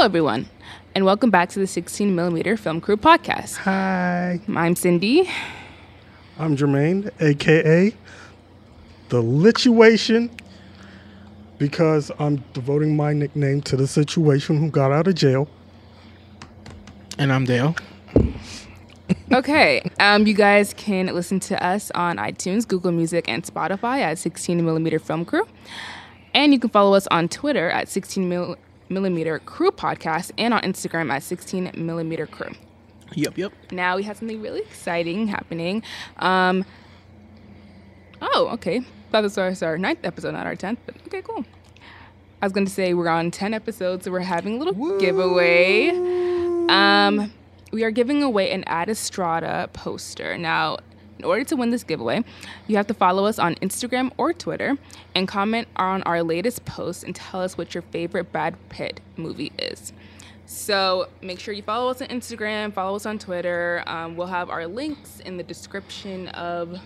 Hello, everyone, and welcome back to the 16 millimeter Film Crew podcast. Hi, I'm Cindy. I'm Jermaine, aka the Lituation, because I'm devoting my nickname to the situation who got out of jail. And I'm Dale. Okay, um, you guys can listen to us on iTunes, Google Music, and Spotify at 16 millimeter Film Crew, and you can follow us on Twitter at 16 mil- millimeter Crew Podcast and on Instagram at 16 millimeter Crew. Yep, yep. Now we have something really exciting happening. Um, oh, okay. This was our ninth episode, not our tenth, but okay, cool. I was going to say we're on 10 episodes, so we're having a little giveaway. Um, we are giving away an Ad Estrada poster. Now, in order to win this giveaway, you have to follow us on Instagram or Twitter and comment on our latest post and tell us what your favorite Brad Pitt movie is. So make sure you follow us on Instagram, follow us on Twitter. Um, we'll have our links in the description of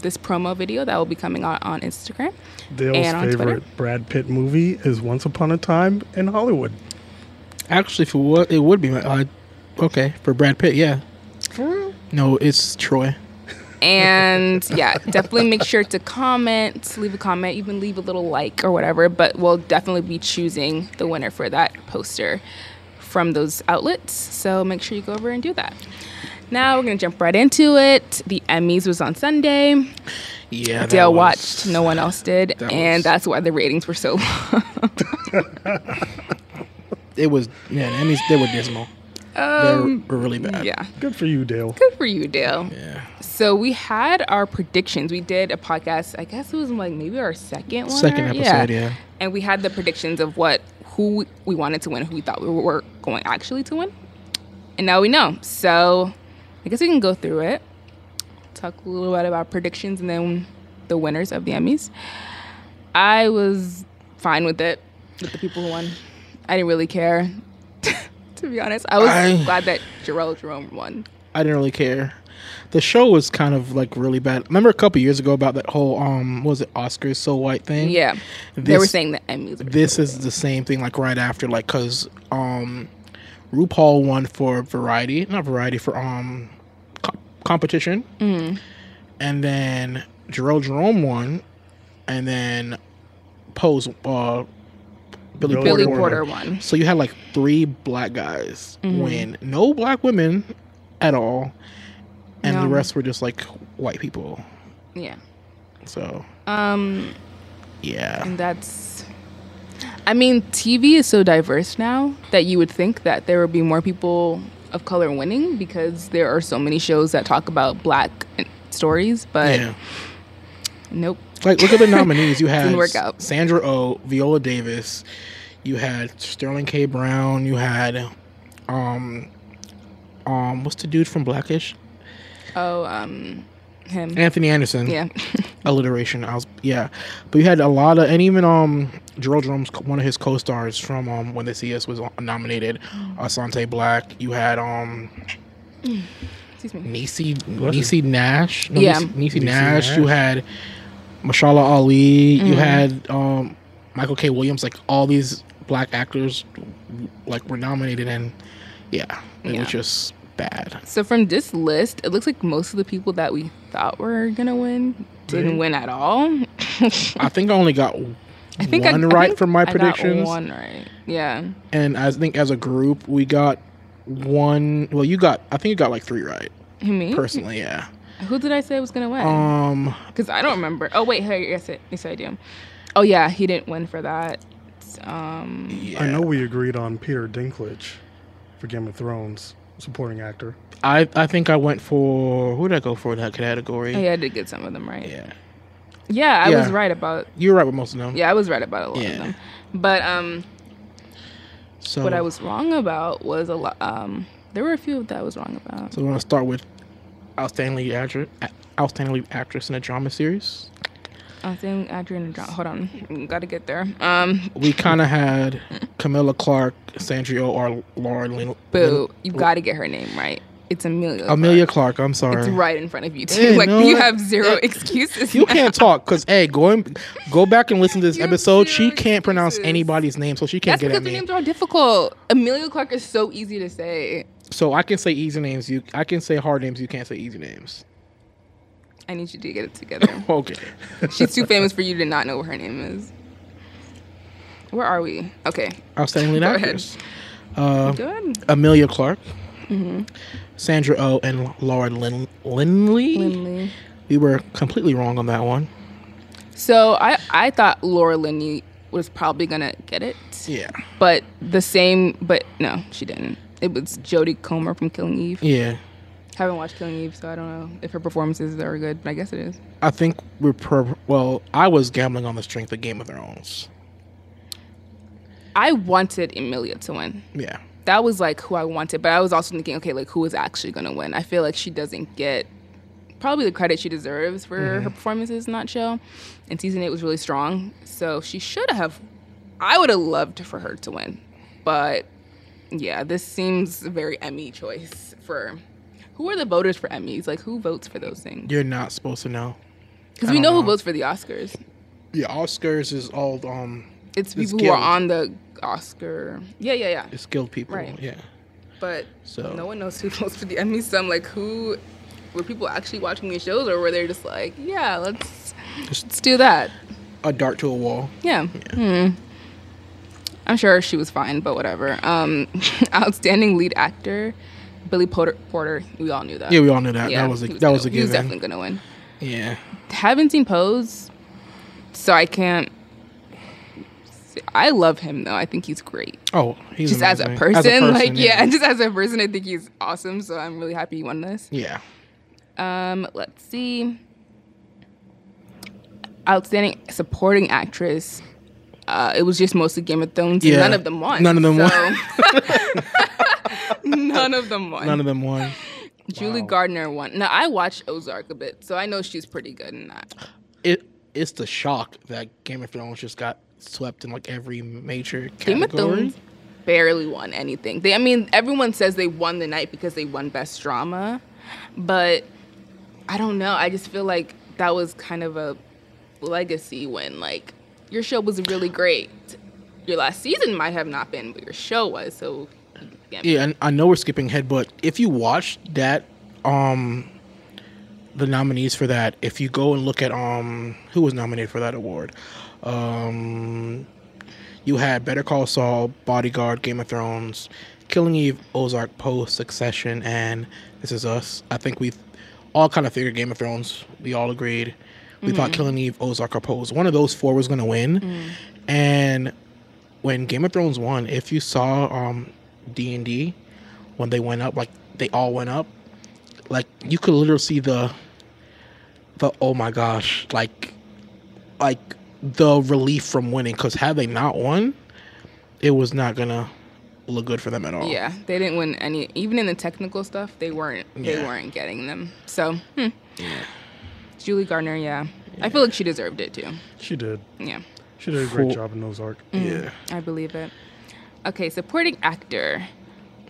this promo video that will be coming out on Instagram. Dale's And on favorite Twitter? Brad Pitt movie is Once Upon a Time in Hollywood. Actually, for what it would be, uh, okay, for Brad Pitt, yeah. For real? No, it's Troy. And yeah, definitely make sure to comment, leave a comment, even leave a little like or whatever. But we'll definitely be choosing the winner for that poster from those outlets. So make sure you go over and do that. Now we're gonna jump right into it. The Emmys was on Sunday. Yeah, Dale was- watched, no one else did, that and was- that's why the ratings were so low. It was yeah, the Emmys they were dismal. Um, they were, were really bad. yeah, Good for you, Dale. good for you, Dale. Yeah. So we had our predictions. We did a podcast. I guess it was like maybe our second one. Second or- episode, yeah. And we had the predictions of what who we wanted to win, who we thought we were going actually to win, and now we know. So I guess we can go through it, talk a little bit about predictions, and then the winners of the Emmys. I was fine with it with the people who won. I didn't really care. To be honest, I was I- glad that Jharrel Jerome won. I didn't really care. The show was kind of like really bad. Remember a couple years ago about that whole um was it Oscars so white thing? Yeah, they were saying the Emmys. This is the same thing like right after like because um RuPaul won for variety not variety for um co- competition Mm-hmm. and then Jerome Jerome won and then Pose uh Billy, Billy Billy Porter, Porter won. so you had like three black guys Mm-hmm. win no black women at all and the rest were just like white people Yeah. so Um, yeah and that's. I mean, TV is so diverse now that you would think that there would be more people of color winning because there are so many shows that talk about black stories, but yeah nope. Like, look at the nominees. You had Didn't work out. Sandra Oh, Viola Davis. You had Sterling K. Brown. You had, um, um, what's the dude from Blackish? Oh, um, him. Anthony Anderson. Yeah. Alliteration. I was yeah, but you had a lot of, and even um, Jerome Jerome's one of his co-stars from um, When They See Us was nominated. Asante Blackk. You had um, Excuse me. Niecy Bless you. Niecy Nash. No, Yeah. Niecy, Niecy Niecy Nash. You had Mahershala Ali. You Mm-hmm. had um, Michael K. Williams. Like all these black actors, like were nominated, and yeah, it Yeah. was just bad. So from this list, it looks like most of the people that we thought were gonna win didn't Really? win at all. I think I only got I think one I right think from my I got predictions, one right. Yeah. and I think as a group we got one. Well, you got. I think you got like three right. Me? Personally, yeah. Who did I say was gonna win? Um, Because I don't remember. Oh wait, hey, yes, it, yes I do. Oh yeah, he didn't win for that. Um, yeah. I know we agreed on Peter Dinklage for Game of Thrones, supporting actor. I I think I went for who did I go for in that category? oh, yeah, I did get some of them right. yeah. Yeah, I was right about. You were right with most of them. Yeah, I was right about a lot Yeah. of them. But um, So what I was wrong about was a lot. Um, there were a few that I was wrong about. So we want to start with outstanding actress, outstanding actress in a drama series. I think Adrian. John. Hold on, got to get there. Um, We kind of had Camilla Clark, Sandra Oh, or Laura Lin- boo, you got to get her name right. It's Emilia. Emilia Clarke. Clark. I'm sorry. It's right in front of you too. Hey, like no, you have zero eh, excuses. You now. can't talk because hey, go and go back and listen to this episode. She can't pronounce anybody's name, so she can't That's get because the names are difficult. Emilia Clarke is so easy to say. So I can say easy names. You, I can say hard names. You can't say easy names. I need you to get it together. Okay. She's too famous for you to not know what her name is. Where are we? Okay, Outstanding Go ahead. actress. Uh, go ahead. Emilia Clarke, Mm-hmm. Sandra Oh, and Laura Lin- Lindley. Lindley. We were completely wrong on that one. So I I thought Laura Linney was probably gonna get it, Yeah. but the same. But no, she didn't. It was Jodie Comer from Killing Eve. Yeah. Haven't watched Killing Eve, so I don't know if her performances are good. But I guess it is. I think we're per. Well, I was gambling on the strength of Game of Thrones. I wanted Emilia to win. Yeah. That was like who I wanted, but I was also thinking, okay, like who is actually gonna win? I feel like she doesn't get probably the credit she deserves for mm-hmm. her performances in that show. And season eight was really strong, so she should have. I would have loved for her to win, but yeah, this seems a very Emmy choice for. Who are the voters for Emmys? Like, who votes for those things? You're not supposed to know. Because we don't know, who votes for the Oscars. Yeah, Oscars is all um, It's It's people who are on the Oscar. Yeah, yeah, yeah. it's skilled people. Right. Yeah. But So no one knows who votes for the Emmys. So I'm like, who were people actually watching these shows, or were they just like, yeah, let's Just- let's do that? a dart to a wall. Yeah. Hmm. I'm sure she was fine, but whatever. Um, outstanding lead actor, Billy Porter. Porter. We all knew that. Yeah, we all knew that. that was a was that was a gonna- He was definitely gonna win. Yeah. Haven't seen Pose, so I can't. I love him though. I think he's great. Oh, he's just as a, amazing. person, like yeah. just as a person, I think he's awesome. So I'm really happy he won this. Yeah. Um, let's see. Outstanding supporting actress. Uh, it was just mostly Game of Thrones. and Yeah. None of them won. None of them won. None of them won. None of them won. Julie Wow. Gardner won. Now I watched Ozark a bit, so I know she's pretty good in that. It it's the shock that Game of Thrones just got swept in like every major category. Game of. Thrones barely won anything. They, I mean, everyone says they won the night because they won Best Drama, but I don't know. I just feel like that was kind of a legacy win. Like your show was really great. Your last season might have not been, but your show was. So yeah, Yeah, and I know we're skipping ahead, but if you watch that, um, the nominees for that, if you go and look at um who was nominated for that award, um, you had Better Call Saul, Bodyguard, Game of Thrones, Killing Eve, Ozark, Pose, Succession, and This Is Us. I think we all kind of figured Game of Thrones. We all agreed. We thought Killing Eve, Ozark, or Pose. One of those four was going to win. And when Game of Thrones won, if you saw um D and D when they went up, like they all went up, like you could literally see the the oh my gosh, like like the relief from winning. Because had they not won, it was not gonna look good for them at all. yeah, they didn't win any. Even in the technical stuff, they weren't. They weren't getting them. So hmm. Julie Gardner, yeah. I feel like she deserved it too. She did. Yeah. She did a great Cool. job in Ozark. yeah. I believe it. Okay, supporting actor.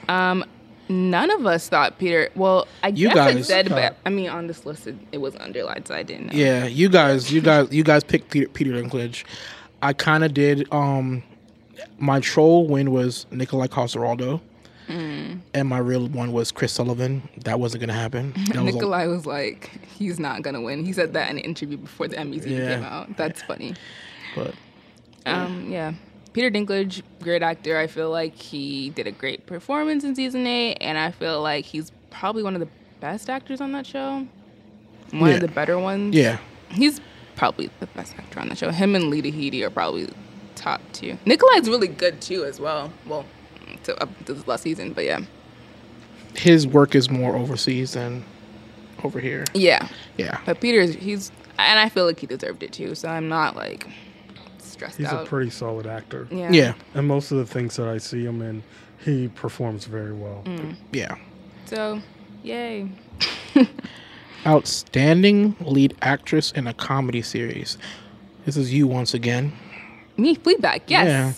Um, none of us thought Peter. Well, I You guess it guys said, thought- but I mean, on this list, it, it was underlined, so I didn't know. Yeah, you guys, you guys, you guys picked Peter, Peter Dinklage. I kind of did. Um, my troll win was Nikolai Coster-Waldau, Mm. and my real one was Chris Sullivan. That wasn't gonna happen. That a- Nikolai was like, he's not gonna win. He said that in an interview before the Emmys even Yeah. came out. That's funny. but Um, yeah. Peter Dinklage, great actor. I feel like he did a great performance in season eight, and I feel like he's probably one of the best actors on that show. One Yeah. of the better ones. yeah, He's probably the best actor on the show. Him and Lita Headey are probably top two. Nikolai's really good too, as well. Well, to, up to this last season, but yeah, his work is more overseas than over here. yeah. Yeah, But Peter's he's, and I feel like he deserved it too. So I'm not like stressed He's a pretty solid actor. yeah. yeah, And most of the things that I see him in, he performs very well. Mm. yeah. So, yay. Outstanding lead actress in a comedy series. This is you once again. Me, Fleabag, yes. Yeah.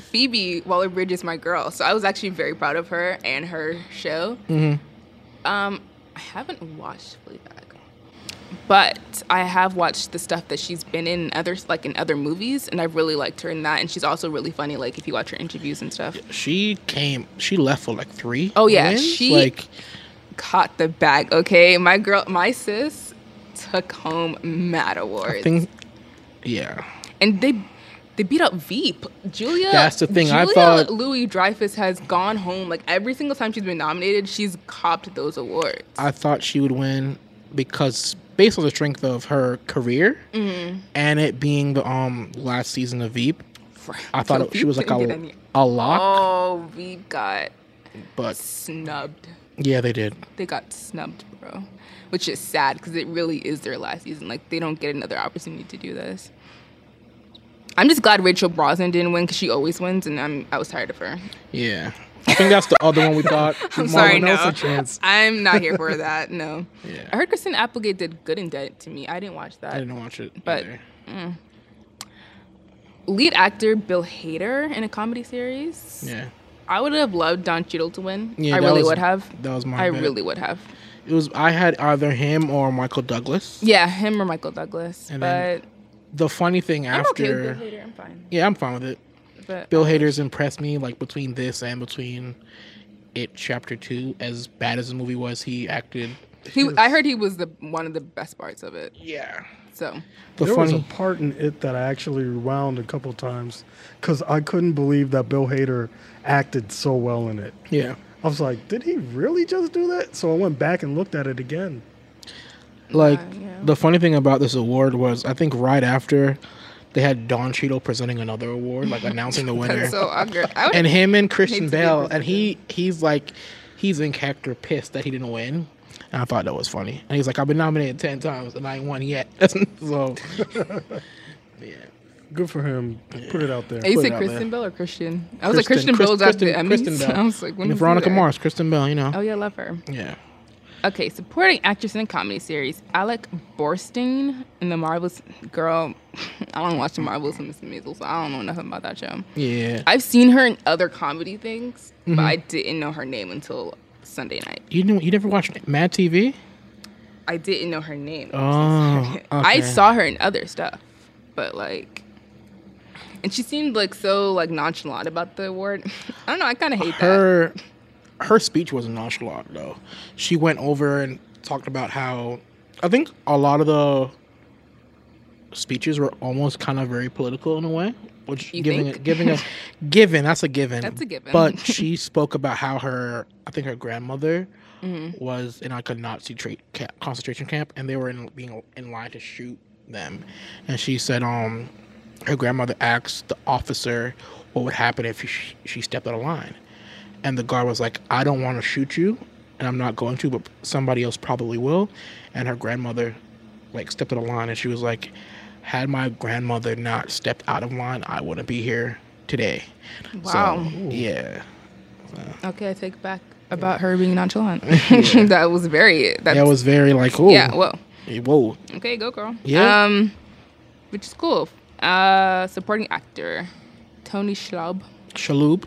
Phoebe Waller Bridge is my girl, so I was actually very proud of her and her show. Mhm. Um, I haven't watched Fleabag, but I have watched the stuff that she's been in other like in other movies, and I've really liked her in that. And she's also really funny, like if you watch her interviews and stuff. She came. She left for like three. Oh, yeah, wins? she- like Caught the bag, okay? My girl, my sis took home mad awards, I think. Yeah. and they. They beat up Veep. Julia. That's the thing, I Julia thought- Louis Dreyfus has gone home. Like every single time she's been nominated, she's copped those awards. I thought she would win because based on the strength of her career Mm-hmm. and it being the um last season of Veep, I thought So it, she was like a, a lock. Oh, Veep got But snubbed. yeah, they did. They got snubbed, bro. Which is sad because it really is their last season. Like they don't get another opportunity to do this. I'm just glad Rachel Brosnahan didn't win because she always wins, and I'm I was tired of her. Yeah. I think that's the other one we thought. I'm Marlon sorry, no. I'm not here for that. No. Yeah. I heard Kristen Applegate did good in Dead to me. I didn't watch that. I didn't watch it. But- either. Mm. Lead actor Bill Hader in a comedy series. yeah. I would have loved Don Cheadle to win. Yeah, I really was- would have. That was my I bet. really would have. It was I had either him or Michael Douglas. Yeah, him or Michael Douglas. And but then The funny thing I'm after okay with Bill Hader. I'm fine. Yeah, I'm fine with it. But Bill um, Hader's impressed me like between this and between it chapter 2 as bad as the movie was he acted He, I heard he was the one of the best parts of it. yeah So the there funny was a part in it that I actually rewound a couple times because I couldn't believe that Bill Hader acted so well in it. yeah I was like, did he really just do that? So I went back and looked at it again. Like Yeah, yeah. the funny thing about this award was I think right after they had Don Cheadle presenting another award like announcing the winner that's so awkward. And him and Christian Hate Bale, and he he's like he's in character pissed that he didn't win. And I thought that was funny. And he's like, I've been nominated ten times and I ain't won yet. so yeah. Good for him. Put it out there. you put say it Kristen. Bell or Christian? I was like Kristen- Christian Bell Chris- got the Kristen- Emmys. Kristen Bell. I was like, when And was he Veronica? Mars, Kristen Bell, you know. Oh yeah, love her. Yeah. Okay, supporting actress in a comedy series, Alex Borstein in the Marvelous Girl. I don't watch the Marvelous and Miss Maisel, so I don't know nothing about that show. Yeah. I've seen her in other comedy things, Mm-hmm. but I didn't know her name until Sunday night. You know you never watched Mad TV? I didn't know her name. Oh. I saw her in other stuff, but like, and she seemed like so like nonchalant about the award. I don't know. I kind of hate that. Her speech wasn't nonchalant though. She went over and talked about how I think a lot of the speeches were almost kind of very political in a way. Which You giving think? it giving a given that's a given. That's a given. But she spoke about how her I think her grandmother Mm-hmm. was in like a Nazi tra- ca- concentration camp and they were in being in line to shoot them. And she said um her grandmother asked the officer what would happen if she, she stepped out of line. And the guard was like, I don't want to shoot you, and I'm not going to, but somebody else probably will. And her grandmother, like, stepped out of line, and she was like, Had my grandmother not stepped out of line, I wouldn't be here today. Wow. So, yeah. Okay, I take back about her being nonchalant. that was very. That's, That was very like, oh, yeah. Well, whoa. okay, go girl. Yeah. Um, which is cool. Uh, supporting actor, Tony Schlaub. Shalhoub.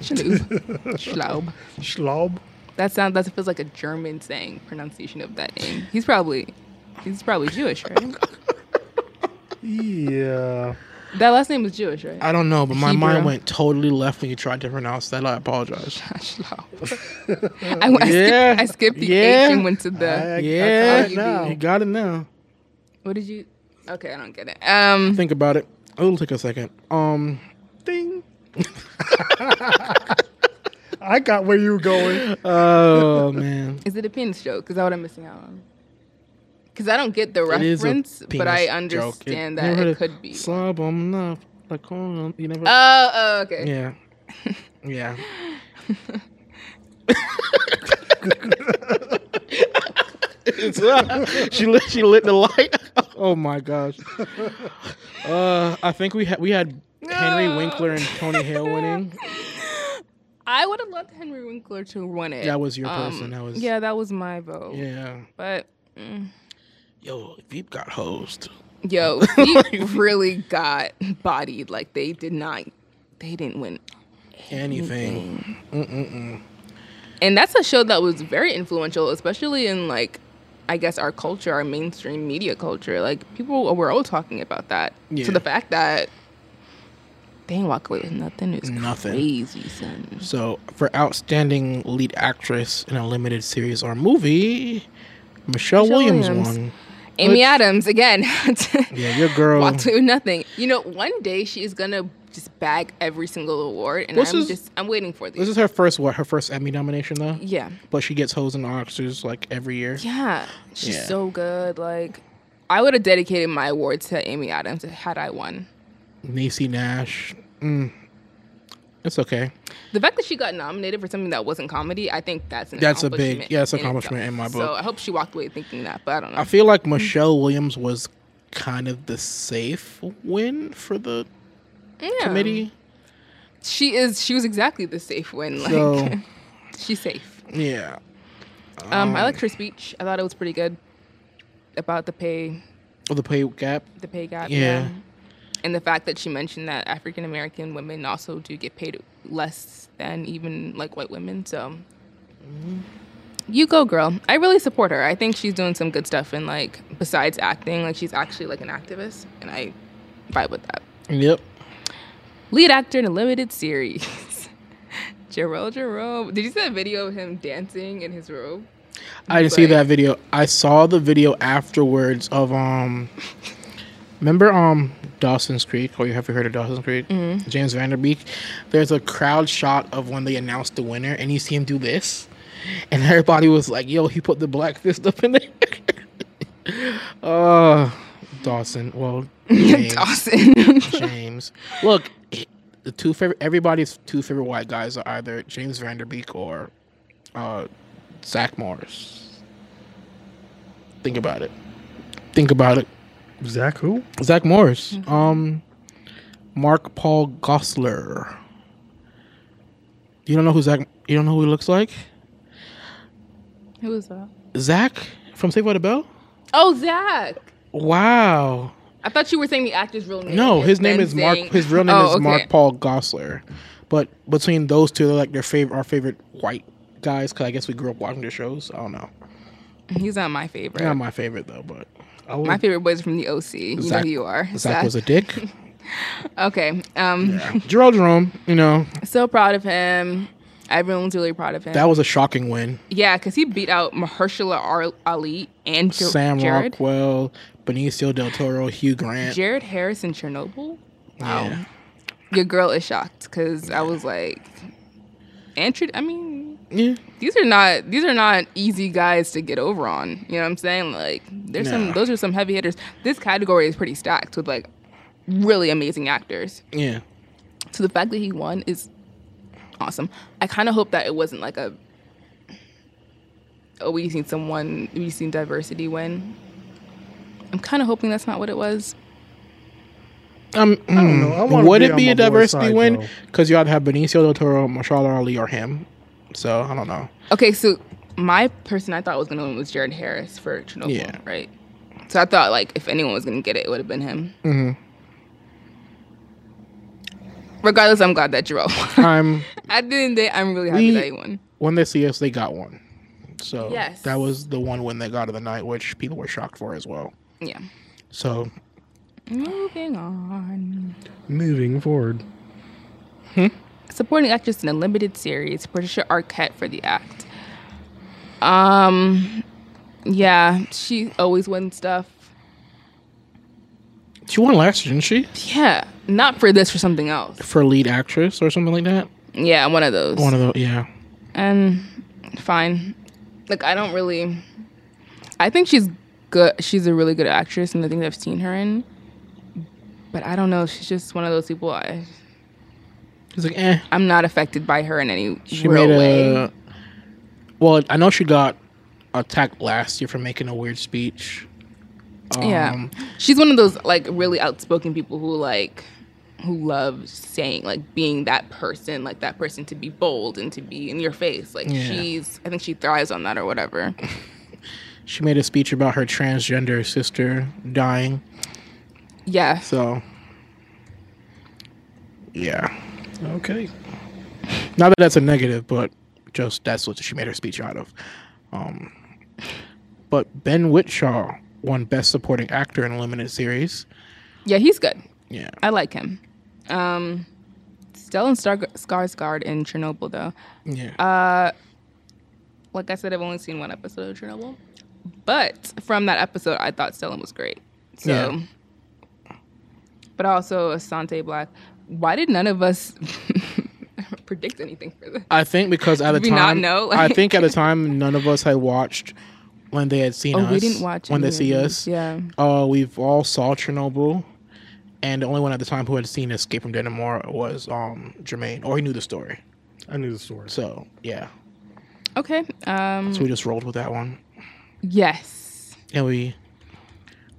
Schlaub. Schlaub. Schlob. That sounds. That feels like a German saying pronunciation of that name. He's probably. He's probably Jewish, right? Yeah. that last name is Jewish, right? I don't know, but my Hebrew. mind went totally left when you tried to pronounce that. I apologize. Schlaub. I, I, Yeah. skipped, I skipped the Yeah. H and went to the. I- I yeah, got it now. you got it now. what did you? Okay, I don't get it. Um, Think about it. It'll take a second. Um, Ding. I got where you were going. oh man, is it a penis joke? Is that what I'm missing out on? Because I don't get the It is a reference, but I penis joke. understand never that heard it could be. Slob on enough. Like, on. You never. Oh, oh, okay. yeah. Yeah. It's, uh, she lit. She lit the light. oh my gosh. Uh, I think we had we had Henry Winkler and Tony Hale winning. I would have loved Henry Winkler to win it. That was your Um, person. That was yeah, that was my vote. Yeah. But mm, Yo, Veep got hosed. yo, he really got bodied. Like they did not, they didn't win Anything. Mm-mm-mm. and that's a show that was very influential, especially in like, I guess our culture, our mainstream media culture. Like people were all talking about that. Yeah. So the fact that they didn't walk away with nothing is Nothing. crazy, son. So for outstanding lead actress in a limited series or movie, Michelle, Michelle Williams, Williams. won. Amy Which- Adams again. Yeah, your girl. walked away with nothing. You know, one day she is gonna just bag every single award, and This I'm is- just I'm waiting for This this. is her first what? Her first Emmy nomination though. Yeah, But she gets hoes and Oscars like every year. yeah, she's Yeah. so good. Like, I would have dedicated my award to Amy Adams had I won. Niecy Nash. Mm. It's okay. The fact that she got nominated for something that wasn't comedy, I think that's an That's a big- yeah, it's an in accomplishment in my book. So. I hope she walked away thinking that, but I don't know. I feel like Michelle Williams was kind of the safe win for the Yeah. committee. She is. She was exactly the safe win. Like, So- she's safe. Yeah. Um, I liked her speech. I thought it was pretty good about the pay Oh, the pay gap. the pay gap. Yeah. And the fact that she mentioned that African American women also do get paid less than even like white women. So you go, girl. I really support her. I think she's doing some good stuff and like besides acting, like she's actually like an activist and I vibe with that. Yep. Lead actor in a limited series. Jerome Jerome. Did you see that video of him dancing in his robe? I didn't see that video. I saw the video afterwards of um. Remember um Dawson's Creek? Or you have you heard of Dawson's Creek? Mm-hmm. James Van Der Beek. There's a crowd shot of when they announced the winner, and you see him do this, and everybody was like, "Yo, he put the black fist up in there." uh Dawson. Well, James. Dawson. James. Look, the two favorite everybody's two favorite white guys are either James Van Der Beek or uh, Zach Morris. Think about it. Think about it. Zach who? Zach Morris. Um, Mark Paul Gosselaar. You don't know who Zach? You don't know who he looks like? Who is that? Zach from Saved by the Bell. Oh, Zach. Wow. I thought you were saying the actor's real name. No, his name is Mark. saying- His real name Oh, is okay. Mark Paul Gosselaar. But between those two, they're like their favorite, our favorite white guys. Because I guess we grew up watching their shows. I don't know. He's not my favorite. Not my favorite though. But My favorite boys from the OC. You know who you are. Zach was a dick. okay. Um, Gerald Jerome, you know, so proud of him. Everyone's really proud of him. that was a shocking win. yeah, because he beat out Mahershala Ali and Sam Jared. Rockwell, Benicio del Toro, Hugh Grant. Jared Harris in Chernobyl. Wow. Yeah. Your girl is shocked because I was like, Andrew. I mean, Yeah. these are not these are not easy guys to get over on. You know what I'm saying? Like there's some those are some heavy hitters. This category is pretty stacked with like really amazing actors. Yeah. So the fact that he won is awesome. I kind of hope that it wasn't like a oh we've seen someone we've seen diversity win. I'm kind of hoping that's not what it was. Um, I don't know. I would be it be a diversity side, win? Because you ought to have Benicio del Toro, Mahershala Ali, or him. So I don't know. Okay, so my person I thought was gonna win was Jared Harris for Chernobyl, Yeah. right? So I thought like if anyone was gonna get it, it would have been him. Mhm. Regardless, I'm glad that Jerome. won. I'm At the end of the day, I'm really happy We- that he won. when they see us, they got one. So Yes. that was the one win they got of the night, which people were shocked for as well. Yeah. So Moving on. moving forward. Supporting actress in a limited series, Patricia Arquette for the act. Um, yeah, she always wins stuff. she won last year, didn't she? Yeah, not for this, for something else. For lead actress or something like that. Yeah, one of those. One of those, yeah. and fine. Like I don't really. I think she's good. She's a really good actress in the things I've seen her in. But I don't know. She's just one of those people. I, It's like eh. I'm not affected by her in any She real made way. Well, I know she got attacked last year for making a weird speech. yeah, Um, she's one of those like really outspoken people who like who love saying like being that person, like that person to be bold and to be in your face. Like Yeah. she's, I think she thrives on that or whatever. She made a speech about her transgender sister dying. Yeah, So, yeah. Okay. Not that that's a negative, but Just that's what she made her speech out of. Um, but Ben Whishaw won Best Supporting Actor in a limited series. Yeah, he's good. Yeah, I like him. Um, Stellan Star- Skarsgård in Chernobyl, though. yeah. Uh, like I said, I've only seen one episode of Chernobyl, but from that episode, I thought Stellan was great. So, Yeah. but also Asante Blackk. Why did none of us predict anything for this? I think because at the Did we not time, know? I think at the time none of us had watched when they had seen Oh, us. we didn't watch when they see us. Yeah. Uh, we've all saw Chernobyl, and the only one at the time who had seen Escape from Denmark was um Jermaine, or he knew the story. I knew the story. So yeah, Okay. Um. so we just rolled with that one, Yes. and we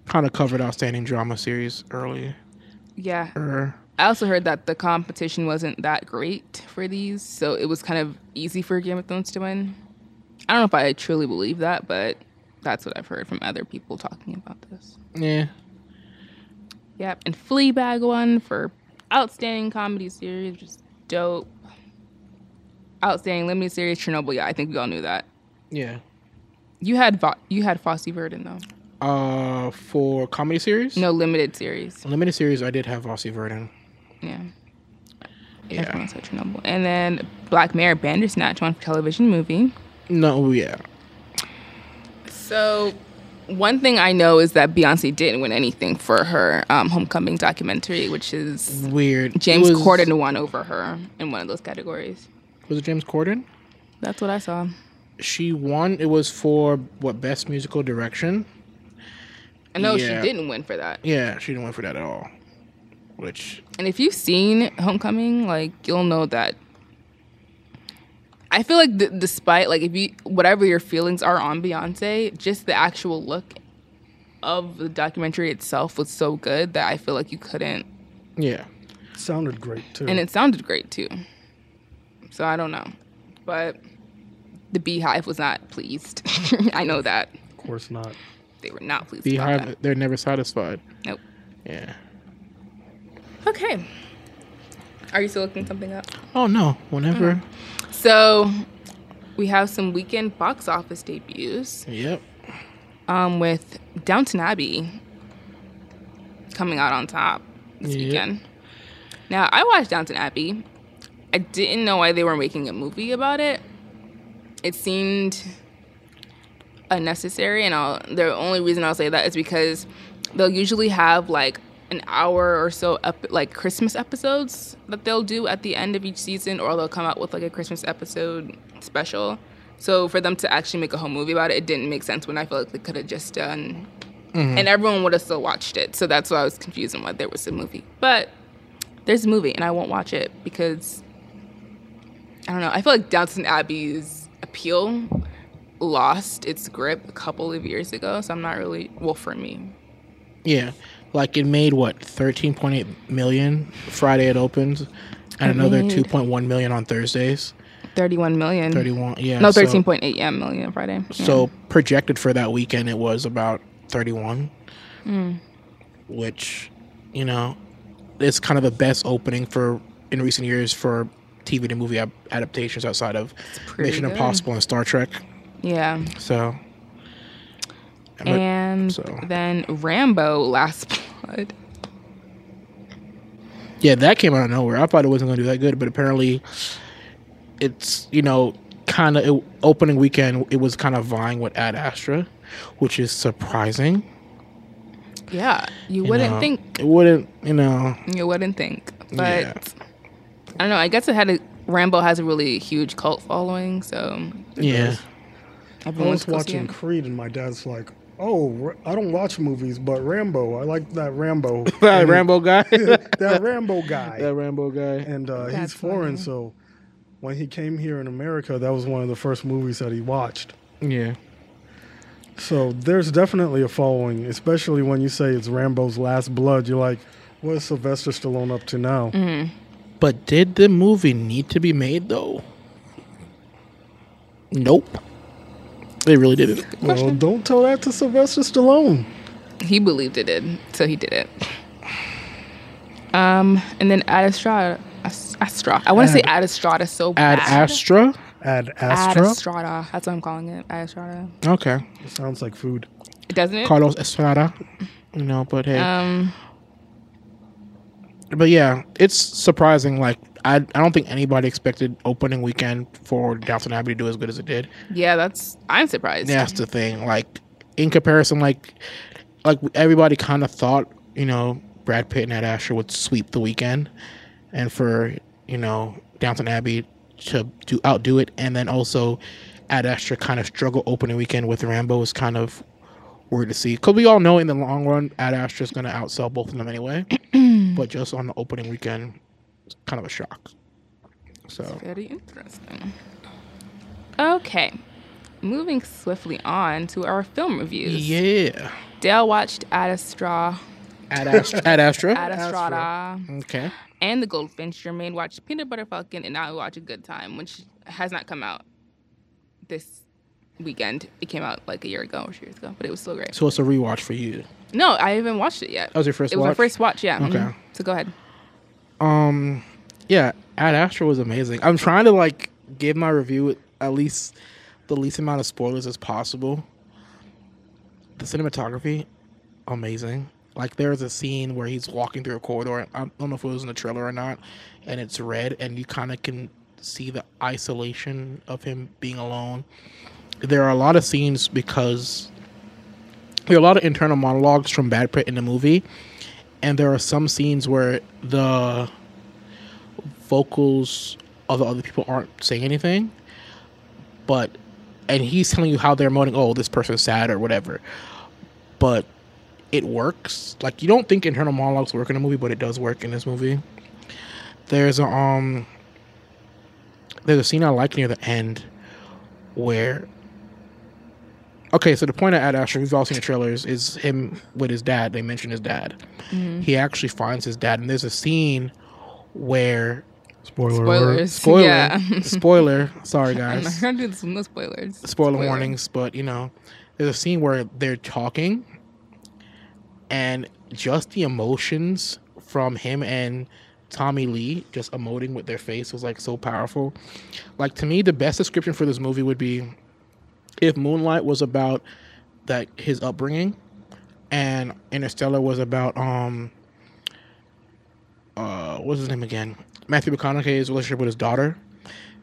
kind of covered outstanding drama series early. Yeah. Er, I also heard that the competition wasn't that great for these, so it was kind of easy for Game of Thrones to win. I don't know if I truly believe that, but that's what I've heard from other people talking about this. yeah, Yep, and Fleabag won for outstanding comedy series, which is dope. Outstanding limited series, Chernobyl. Yeah, I think we all knew that. yeah. You had Vo- you had Fosse Verdon though. Uh, for comedy series, No limited series. limited series, I did have Fosse Verdon. Yeah. Yeah. Everyone said Chernobyl. And then Black Mirror Bandersnatch won for television movie. No, yeah, So, one thing I know is that Beyonce didn't win anything for her um, homecoming documentary, which is weird. James was, Corden won over her in one of those categories. Was it James Corden? That's what I saw. She won. It was for what best musical direction. I know Yeah. she didn't win for that. Yeah, she didn't win for that at all. Which And if you've seen Homecoming, like you'll know that. I feel like d- despite like if you whatever your feelings are on Beyonce, just the actual look of the documentary itself was so good that I feel like you couldn't yeah, sounded great too. and it sounded great too. So I don't know, but the BeyHive was not pleased. I know that of course not. they were not pleased. about BeyHive. that. They're never satisfied. Nope. Yeah. Okay. Are you still looking something up? Oh no. Whenever. So we have some weekend box office debuts. Yep. Um, with Downton Abbey coming out on top this Yeah. weekend. Now I watched Downton Abbey. I didn't know why they were making a movie about it. It seemed unnecessary, and I'll, the only reason I'll say that is because they'll usually have like an hour or so up like Christmas episodes that they'll do at the end of each season, or they'll come out with like a Christmas episode special. So for them to actually make a whole movie about it, it didn't make sense when I feel like they could have just done, mm-hmm. and everyone would have still watched it. So that's why I was confused on why there was a movie. But there's a movie, and I won't watch it because I don't know. I feel like Downton Abbey's appeal lost its grip a couple of years ago, so I'm not really well for me. Yeah. Like it made what 13.8 million Friday it opened, and It another made- 2.1 million on Thursdays. 31 million. 31. Yeah. No, so- 13.8 yeah, million Friday. Yeah. So projected for that weekend, it was about 31, Hmm. which, you know, it's kind of the best opening for in recent years for TV to movie adaptations outside of Mission good. Impossible and Star Trek. yeah. So, but- And so- then Rambo Last Blood. yeah, that came out of nowhere. I thought it wasn't going to do that good, but apparently, it's you know kind of opening weekend. It was kind of vying with Ad Astra, which is surprising. Yeah, you, you wouldn't know. think. it wouldn't. You know, You wouldn't think, but Yeah. I don't know. I guess it had a Rambo has a really huge cult following, so yeah. does. I everyone was wants to go see watching. Creed, and my dad's like, "Oh, I don't watch movies, but Rambo. I like that Rambo. that And Rambo guy. that Rambo guy." that Rambo guy. and uh, he's foreign, funny. so when he came here in America, that was one of the first movies that he watched. Yeah. So there's definitely a following, especially when you say it's Rambo's Last Blood. You're like, what is Sylvester Stallone up to now? Mm-hmm. But did the movie need to be made though? Nope. They really didn't. Well, don't tell that to Sylvester Stallone. He believed it did, so he did it. Um, and then Ad Astra, Astra. I want to say Ad Estrada so Ad bad. Astra. Ad Ad Astra. Estrada. That's what I'm calling it. Ad Estrada. Okay. It sounds like food. Doesn't it? Carlos Estrada. You know, but hey. Um. but yeah, it's surprising. Like I, I don't think anybody expected opening weekend for Downton Abbey to do as good as it did. Yeah, that's. I'm surprised. That's the thing. Like in comparison, like like everybody kind of thought, you know, Brad Pitt and Ad Astra would sweep the weekend, and for you know Downton Abbey to to outdo it, and then also Ad Astra kind of struggle opening weekend with Rambo is kind of weird to see because we all know in the long run Ad Astra is going to outsell both of them anyway, but just on the opening weekend, it's kind of a shock. So Very interesting. Okay. Moving swiftly on to our film reviews. yeah, Dale watched Ad Astra, Ad Astra, Ad Astra. Ad Estrada, Okay. and The Goldfinch. Jermaine watched Peanut Butter Falcon, and I watched A Good Time, which has not come out this weekend. It came out like a year ago or two years ago, but it was still great. So it's a rewatch for you. No, I haven't watched it yet. That was your first it was watch? my first watch, yeah. Okay. mhm. So go ahead. Um, yeah, Ad Astra was amazing. I'm trying to like give my review at least the least amount of spoilers as possible. The cinematography, amazing. Like there's a scene where he's walking through a corridor. I don't know if it was in the trailer or not, and it's red, and you kind of can see the isolation of him being alone. There are a lot of scenes because there are a lot of internal monologues from Brad Pitt in the movie, and there are some scenes where the vocals of the other people aren't saying anything, but and he's telling you how they're emoting. Oh, this person's sad or whatever, but it works. Like you don't think internal monologues work in a movie, but it does work in this movie. There's a um, there's a scene I like near the end where. Okay, so the point of Ad Astra, we've all seen the trailers, is him with his dad. They mention his dad. Mm-hmm. He actually finds his dad, and there's a scene where Spoiler. Spoilers. spoiler, Yeah. spoiler. Sorry, guys. I'm not gonna do this with no spoilers. Spoiler warnings, but you know, there's a scene where they're talking, and just the emotions from him and Tommy Lee just emoting with their face was like so powerful. Like to me, the best description for this movie would be if Moonlight was about that his upbringing, and Interstellar was about um uh what's his name again? Matthew McConaughey's relationship with his daughter.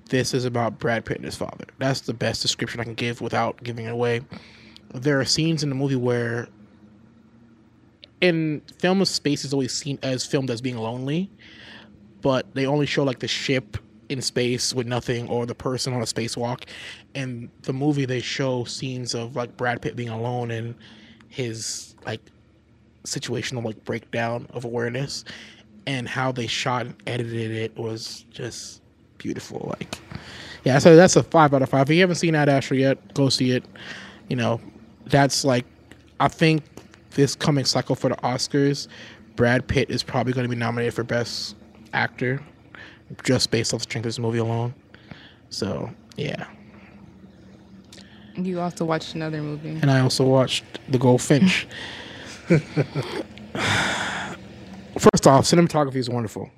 This is about Brad Pitt and his father. That's the best description I can give without giving it away. There are scenes in the movie where in film of space is always seen as filmed as being lonely, but they only show like the ship in space with nothing or the person on a spacewalk. And the movie they show scenes of like Brad Pitt being alone and his like situational like breakdown of awareness and how they shot and edited it was just beautiful. Like, yeah, so that's a five out of five. If you haven't seen Ad Astra yet, go see it. You know, that's like, I think this coming cycle for the Oscars, Brad Pitt is probably going to be nominated for Best Actor, just based off the strength of this movie alone. So yeah, You also watched another movie. and I also watched The Goldfinch. First off, cinematography is wonderful.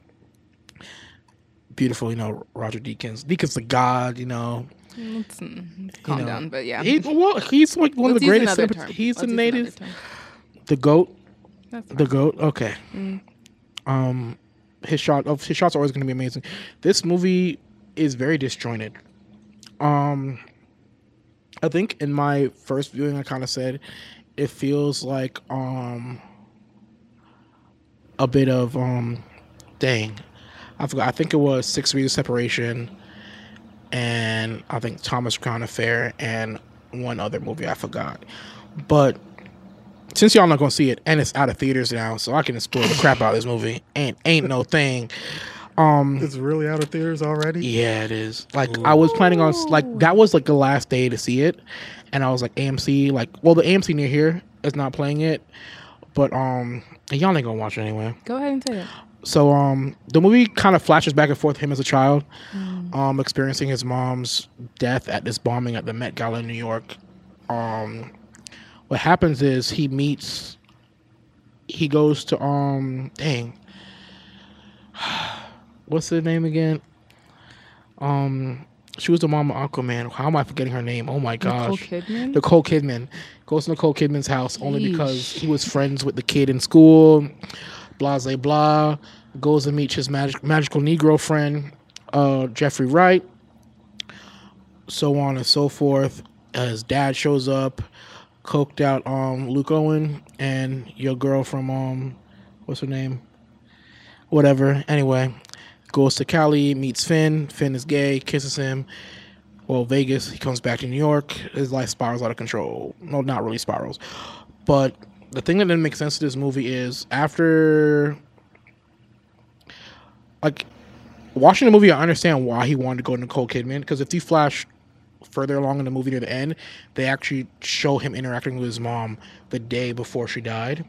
Beautiful, you know, Roger Deakins. Deakins the god, you know. Let's, mm, let's calm know, down, but yeah. He, well, he's like one Let's of the greatest. cinemat- he's Let's the native, the goat, That's the goat. Okay. Um, his shot of his shots are always going to be amazing. This movie is very disjointed. Um, I think in my first viewing, I kind of said it feels like um a bit of um, dang, I forgot. I think it was Six Degrees Separation, and I think Thomas Crown Affair, and one other movie I forgot. But since y'all not gonna see it, and it's out of theaters now, so I can spoil the crap out of this movie. Ain't ain't no thing. Um, It's really out of theaters already. yeah, it is. Like I was planning on like that was like the last day to see it, and I was like AMC, like well the AMC near here is not playing it, but um y'all ain't gonna watch it anyway. Go ahead and say it. So um the movie kind of flashes back and forth him as a child, um experiencing his mom's death at this bombing at the Met Gala in New York. Um, what happens is he meets, he goes to um dang, what's the name again? Um, She was the mom of Aquaman. How am I forgetting her name? Oh my gosh, Nicole. Kidman. Nicole Kidman goes to Nicole Kidman's house only Yeesh. because he was friends with the kid in school. Blah blah blah. Goes and meets his magic, magical Negro friend, uh, Jeffrey Wright. So on and so forth. Uh, his dad shows up, coked out um Luke Owen and your girl from um what's her name? Whatever. Anyway, goes to Cali, meets Finn. Finn is gay, kisses him. Well, Vegas. He comes back to New York. His life spirals out of control. No, not really spirals. But the thing that didn't make sense to this movie is after, like, watching the movie, I understand why he wanted to go to Nicole Kidman. Because if you flash further along in the movie near the end, they actually show him interacting with his mom the day before she died.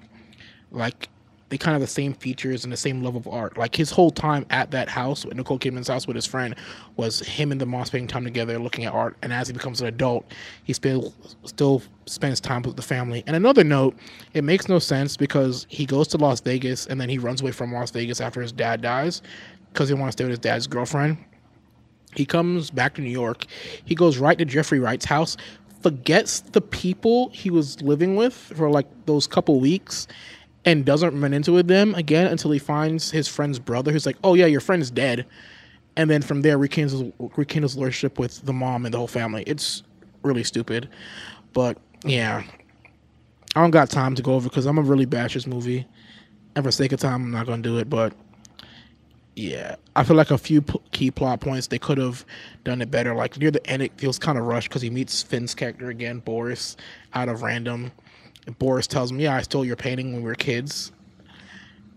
Like, they kind of the same features and the same love of art. Like his whole time at that house, at Nicole Kidman's house with his friend, was him and the mom spending time together looking at art. And as he becomes an adult, he still still spends time with the family. And another note, it makes no sense because he goes to Las Vegas and then he runs away from Las Vegas after his dad dies because he wants to stay with his dad's girlfriend. He comes back to New York. He goes right to Jeffrey Wright's house, forgets the people he was living with for like those couple weeks, and doesn't run into them again until he finds his friend's brother, who's like, "Oh yeah, your friend's dead," and then from there rekindles rekindles relationship with the mom and the whole family. It's really stupid, but yeah, I don't got time to go over because I'm a really bash this movie, and for sake of time, I'm not gonna do it. But yeah, I feel like a few p- key plot points they could have done it better. Like near the end, it feels kind of rushed because he meets Finn's character again, Boris, out of random. And Boris tells him, "Yeah, I stole your painting when we were kids,"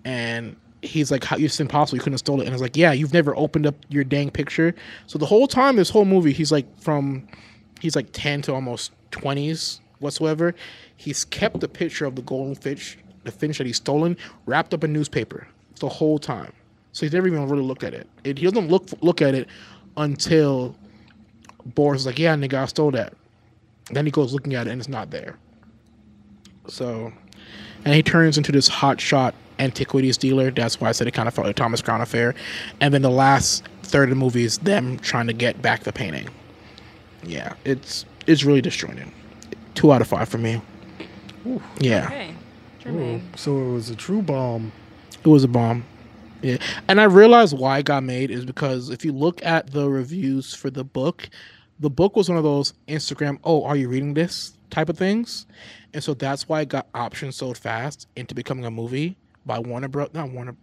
and he's like, "How? It's impossible. You couldn't have stolen it." And it's like, "Yeah, you've never opened up your dang picture." So the whole time, this whole movie, he's like from, he's like ten to almost twenties whatsoever. He's kept the picture of the golden fish, the finch that he's stolen, wrapped up in newspaper the whole time. So he's never even really looked at it. it he doesn't look look at it until Boris is like, "Yeah, nigga, I stole that." Then he goes looking at it and it's not there. So, and he turns into this hot shot antiquities dealer. That's why I said it kind of felt like Thomas Crown affair. And then the last third of the movie is them trying to get back the painting. Yeah, it's it's really disjointed. Two out of five for me. Yeah, Okay. Ooh, so it was a true bomb. it was a bomb. Yeah, and I realized why it got made is because if you look at the reviews for the book, the book was one of those Instagram, oh, are you reading this type of things, and so that's why it got optioned so fast into becoming a movie by Warner Bros. Not Warner,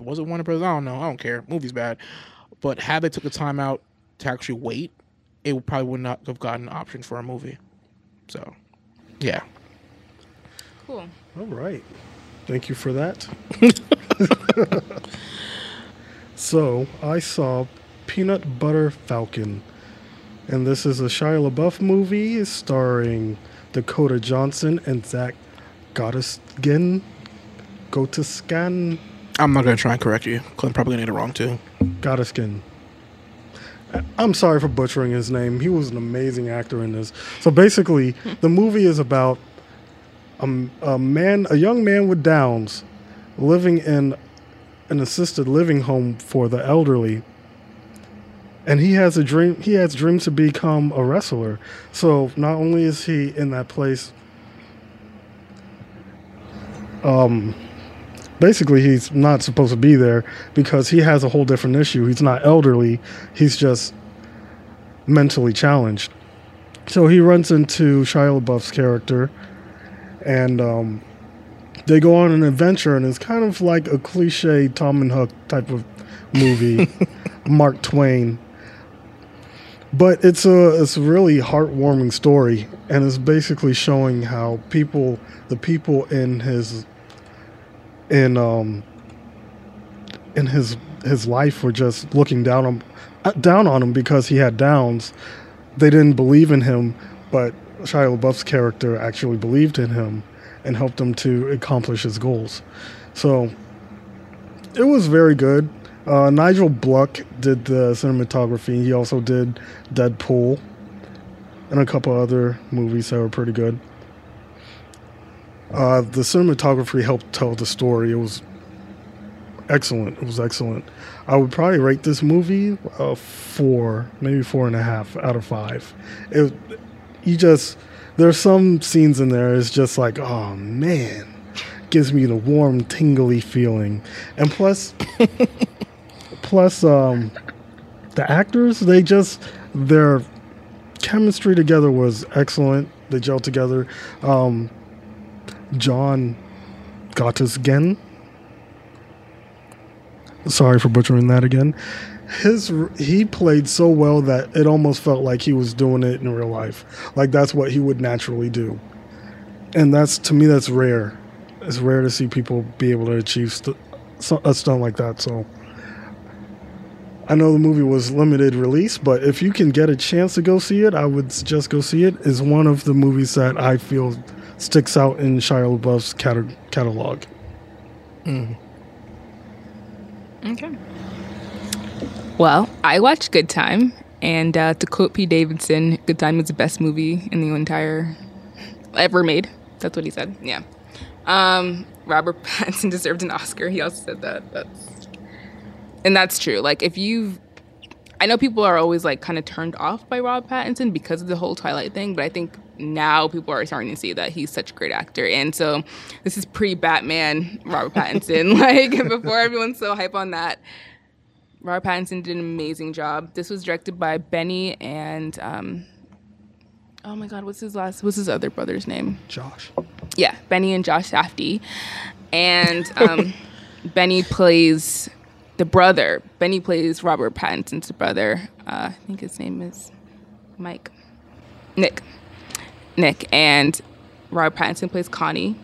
was it Warner Bros? I don't know. I don't care. Movie's bad, but had they took the time out to actually wait, it probably would not have gotten an option for a movie. So, yeah. Cool. All right. Thank you for that. so I saw Peanut Butter Falcon. And this is a Shia LaBeouf movie starring Dakota Johnson and Zach Gotteskin. Gotteskin. I'm not gonna try and correct you. I'm probably gonna get it wrong too. Gotteskin. I- I'm sorry for butchering his name. He was an amazing actor in this. So basically, the movie is about a, a man, a young man with Downs, living in an assisted living home for the elderly. And he has a dream. He has dreams to become a wrestler. So not only is he in that place, um, basically he's not supposed to be there because he has a whole different issue. He's not elderly, he's just mentally challenged. So he runs into Shia LaBeouf's character and um, they go on an adventure and it's kind of like a cliche Tom and Huck type of movie, Mark Twain. But it's a it's a really heartwarming story and it's basically showing how people the people in his in um in his his life were just looking down on down on him because he had downs. They didn't believe in him, but Shia LaBeouf's character actually believed in him and helped him to accomplish his goals. So it was very good. Uh, Nigel Bluck did the cinematography. He also did Deadpool and a couple other movies that were pretty good. Uh, the cinematography helped tell the story. It was excellent. It was excellent. I would probably rate this movie a four, maybe four and a half out of five. It, you just there's some scenes in there. It's just like, oh man, gives me the warm, tingly feeling. And plus, plus, um, the actors they just their chemistry together was excellent. They gelled together. Um, John Gottesgen. Sorry for butchering that again. His he played so well that it almost felt like he was doing it in real life. Like that's what he would naturally do. And that's to me that's rare. It's rare to see people be able to achieve st- a stunt like that. So I know the movie was limited release, but if you can get a chance to go see it, I would just go see it. It's one of the movies that I feel sticks out in Shia LaBeouf's cat- catalog. Mm. Okay. Well, I watched Good Time, and uh, to quote P. Davidson, Good Time is the best movie in the entire ever made. That's what he said. Yeah. Um, Robert Pattinson deserved an Oscar. He also said that. That's and that's true. Like if you've I know people are always like kind of turned off by Rob Pattinson because of the whole Twilight thing, but I think now people are starting to see that he's such a great actor. And so this is pre Batman Robert Pattinson, like before everyone's so hype on that. Robert Pattinson did an amazing job. This was directed by Benny and um, oh my god, what's his last? What's his other brother's name? Josh. Yeah, Benny and Josh Safdie, and um, Benny plays the brother. Benny plays Robert Pattinson's brother. Uh, I think his name is Mike. Nick. Nick. And Robert Pattinson plays Connie.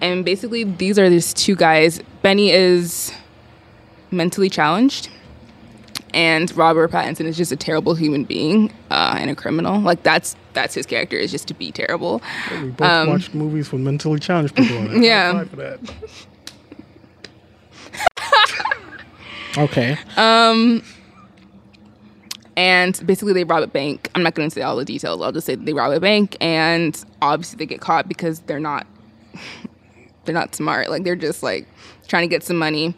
And basically, these are these two guys. Benny is mentally challenged, and Robert Pattinson is just a terrible human being uh, and a criminal. Like that's that's his character is just to be terrible. Yeah, we both um, watched movies with mentally challenged people in it. Yeah. Okay. Um, and basically they rob a bank. I'm not going to say all the details. I'll just say they rob a bank, and obviously they get caught because they're not they're not smart. Like they're just like trying to get some money,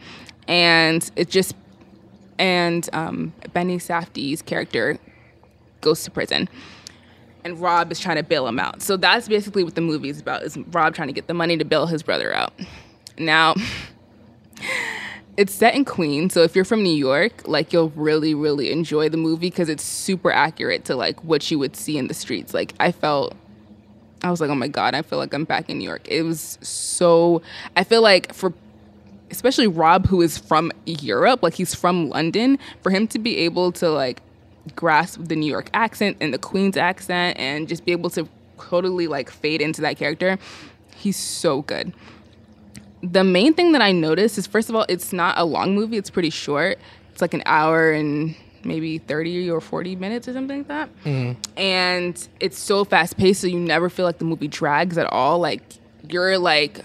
and it just and um, Benny Safdie's character goes to prison, and Rob is trying to bail him out. So that's basically what the movie is about: is Rob trying to get the money to bail his brother out. Now it's set in Queens, so if you're from New York, like you'll really, really enjoy the movie because it's super accurate to like what you would see in the streets. Like I felt, I was like, oh my god, I feel like I'm back in New York. It was so. I feel like for, especially Rob, who is from Europe, like he's from London, for him to be able to like grasp the New York accent and the Queens accent and just be able to totally like fade into that character, he's so good the main thing that I noticed is first of all, it's not a long movie. It's pretty short. It's like an hour and maybe 30 or 40 minutes or something like that. Mm. And it's so fast paced, so you never feel like the movie drags at all. Like you're like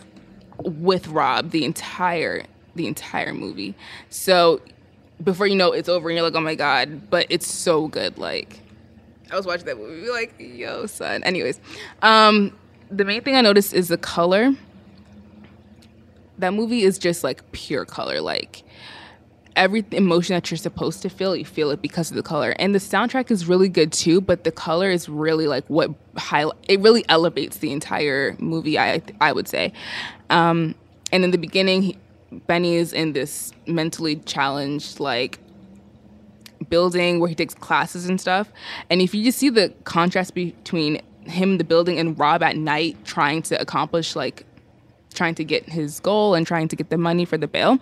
with Rob the entire the entire movie. So before you know it's over and you're like, oh my god, but it's so good. Like I was watching that movie, like, yo, son. Anyways, um, the main thing I noticed is the color that movie is just like pure color. Like every emotion that you're supposed to feel, you feel it because of the color. And the soundtrack is really good too, but the color is really like what highlight. It really elevates the entire movie. I I would say. Um, and in the beginning, he, Benny is in this mentally challenged like building where he takes classes and stuff. And if you just see the contrast between him, the building, and Rob at night trying to accomplish like trying to get his goal and trying to get the money for the bail,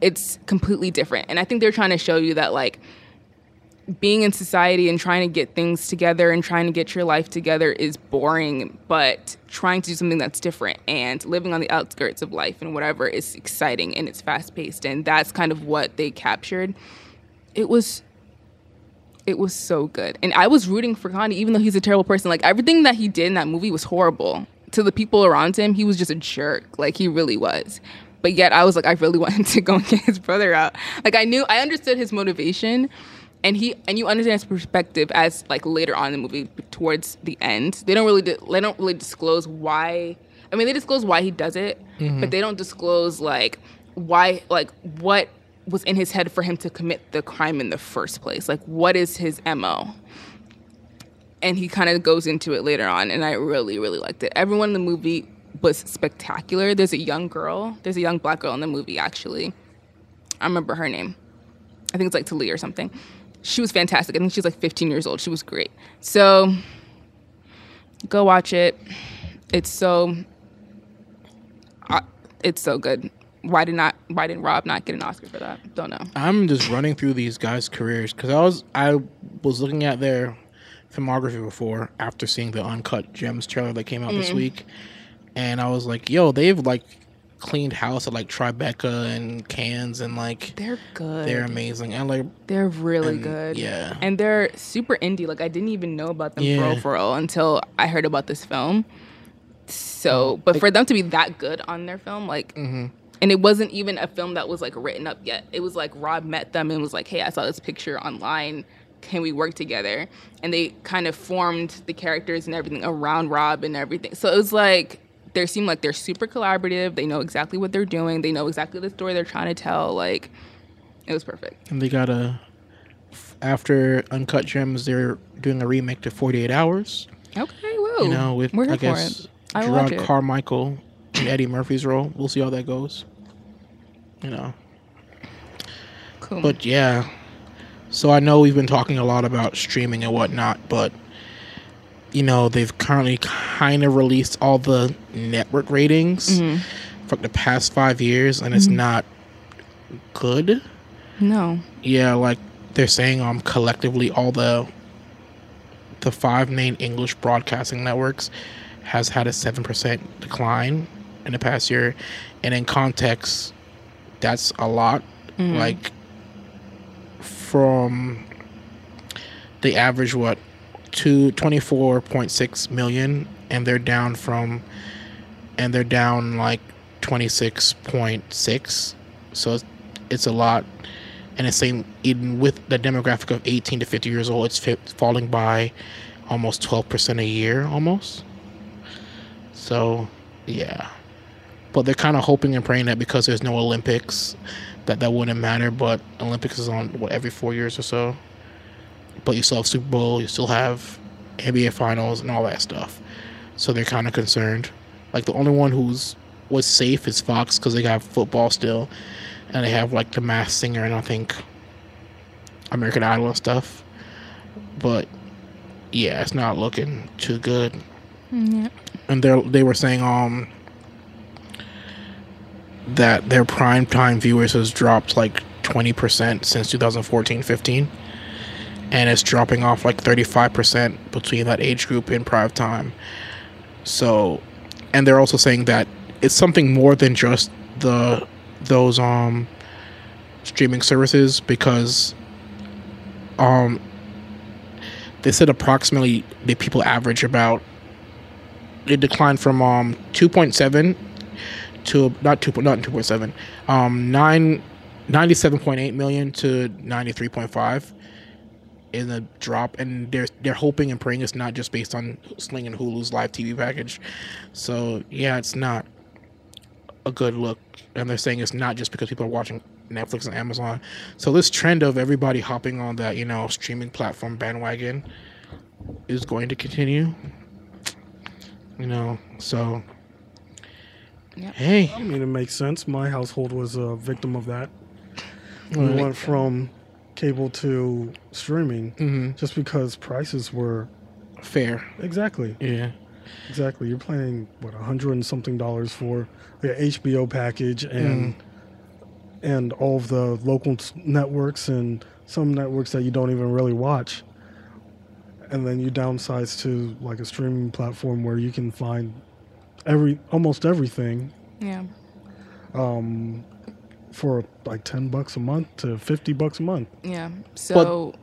it's completely different. And I think they're trying to show you that like being in society and trying to get things together and trying to get your life together is boring, but trying to do something that's different and living on the outskirts of life and whatever is exciting and it's fast paced. And that's kind of what they captured. It was it was so good. And I was rooting for Connie, even though he's a terrible person. Like everything that he did in that movie was horrible to the people around him, he was just a jerk. Like he really was. But yet I was like, I really wanted to go and get his brother out. Like I knew I understood his motivation and he and you understand his perspective as like later on in the movie towards the end. They don't really they don't really disclose why I mean they disclose why he does it, mm-hmm. but they don't disclose like why like what was in his head for him to commit the crime in the first place. Like what is his MO? And he kind of goes into it later on and I really really liked it. Everyone in the movie was spectacular. There's a young girl. There's a young black girl in the movie actually. I remember her name. I think it's like Talia or something. She was fantastic. I think she was like 15 years old. She was great. So go watch it. It's so uh, it's so good. Why did not why didn't Rob not get an Oscar for that? Don't know. I'm just running through these guys' careers because I was I was looking at their filmography before after seeing the Uncut Gems trailer that came out this week, and I was like, yo, they've like cleaned house at like Tribeca and Cannes and like They're good. they're amazing and like They're really and, good. yeah. And they're super indie. Like I didn't even know about them for Yeah. real for real until I heard about this film. So, but for them to be that good on their film, like, Mm-hmm. and it wasn't even a film that was like written up yet. It was like Rob met them and was like, "Hey, I saw this picture online. Can we work together?" And they kind of formed the characters and everything around Rob and everything. So it was like they seem like they're super collaborative. They know exactly what they're doing. They know exactly the story they're trying to tell. Like, it was perfect. and they got a after Uncut Gems they're doing a remake to 48 Hours. Okay, whoa. You know with We're I guess it. I Jerrod. Carmichael and Eddie Murphy's role. We'll see how that goes. You know. Cool. But yeah. So I know we've been talking a lot about streaming and whatnot, but you know, they've currently kind of released all the network ratings Mm-hmm. for the past five years and it's not good. no. Yeah, like they're saying um collectively all the the five main English broadcasting networks has had a seven percent decline in the past year. And in context, that's a lot. Like from the average what to 24.6 million and they're down from and they're down like 26.6 so it's, a lot. And it's same even with the demographic of 18 to 50 years old it's fi- falling by almost 12% a year almost. So yeah. But they're kind of hoping and praying that because there's no olympics that that wouldn't matter but olympics is on what every four years or so but you still have super bowl you still have nba finals and all that stuff. So they're kind of concerned. Like the only one who's was safe is fox because they got football still. And they have like the masked singer and i think american idol and stuff. But yeah it's not looking too good. Yeah. and they they were saying um that their prime time viewers has dropped like 20% since 2014-15 and it's dropping off like 35% between that age group in prime time. So and they're also saying that it's something more than just the those um streaming services because um they said approximately the people average about it declined from um 2.7 to not 2 not 2.7 um 9 97.8 million to 93.5 in a drop and they're they're hoping and praying it's not just based on Sling and Hulu's live TV package so yeah it's not a good look and they're saying it's not just because people are watching Netflix and Amazon so this trend of everybody hopping on that you know streaming platform bandwagon is going to continue you know so Yep. hey I mean, it makes sense. My household was a victim of that. We went from cable to streaming Mhm. just because prices were fair exactly yeah exactly. You're paying what a hundred and something dollars for the HBO package and and all of the local networks and some networks that you don't even really watch. And then you downsize to like a streaming platform where you can find every almost everything Yeah. um, for like 10 bucks a month to 50 bucks a month. Yeah. So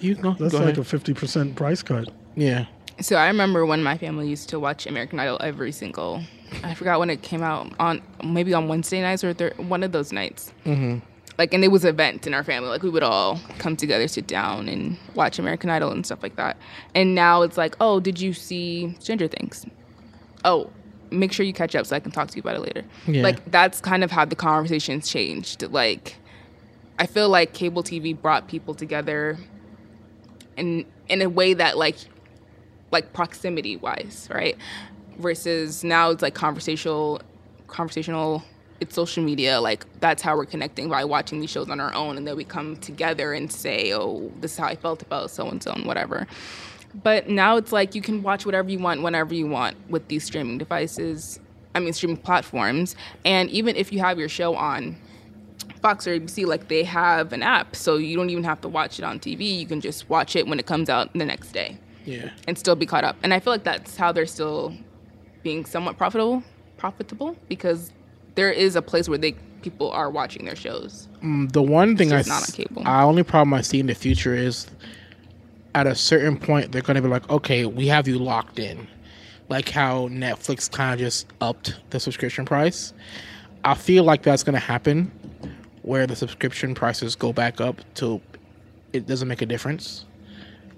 you go, That's go like ahead. a 50% price cut. yeah so I remember when my family used to watch American Idol every single I forgot when it came out on maybe on Wednesday nights or thir- one of those nights. mm-hmm. Like and it was an event in our family. Like we would all come together, sit down and watch American Idol and stuff like that. And now it's like, "Oh, did you see Stranger Things?" Oh, make sure you catch up so I can talk to you about it later. Yeah. Like that's kind of how the conversations changed. Like I feel like cable TV brought people together in in a way that like like proximity wise, right? Versus now it's like conversational conversational it's social media like that's how we're connecting by watching these shows on our own and then we come together and say oh this is how i felt about so and so and whatever but now it's like you can watch whatever you want whenever you want with these streaming devices i mean streaming platforms and even if you have your show on fox or abc like they have an app so you don't even have to watch it on tv you can just watch it when it comes out the next day Yeah. and still be caught up. And I feel like that's how they're still being somewhat profitable, profitable because there is a place where they people are watching their shows. Mm, the one thing I not on cable. I only problem I see in the future is at a certain point they're gonna be like, okay, we have you locked in, like how Netflix kind of just upped the subscription price. I feel like that's gonna happen, where the subscription prices go back up till it doesn't make a difference.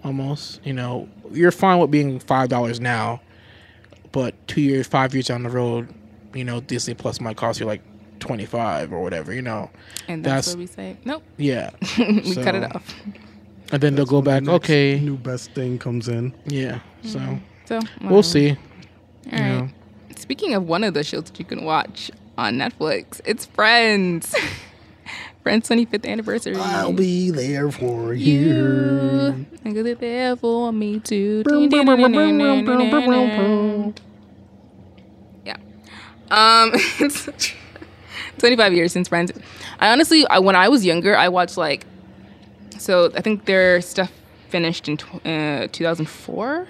Almost, you know, you're fine with being five dollars now, but two years, five years down the road, you know, Disney Plus might cost you like twenty five or whatever, you know. And that's, That's- where we say, nope, Yeah. we cut it off. And then they'll go When the back, okay. New best thing comes in. Yeah. So So we'll see. All right. Yeah. Speaking of one of the shows that you can watch on Netflix, it's Friends. Friends 25th anniversary. I'll be there for you. you. And be there for me too. Yeah. Um, it's 25 years since Friends. I honestly, I, when I was younger, I watched like, so I think their stuff finished in uh, 2004.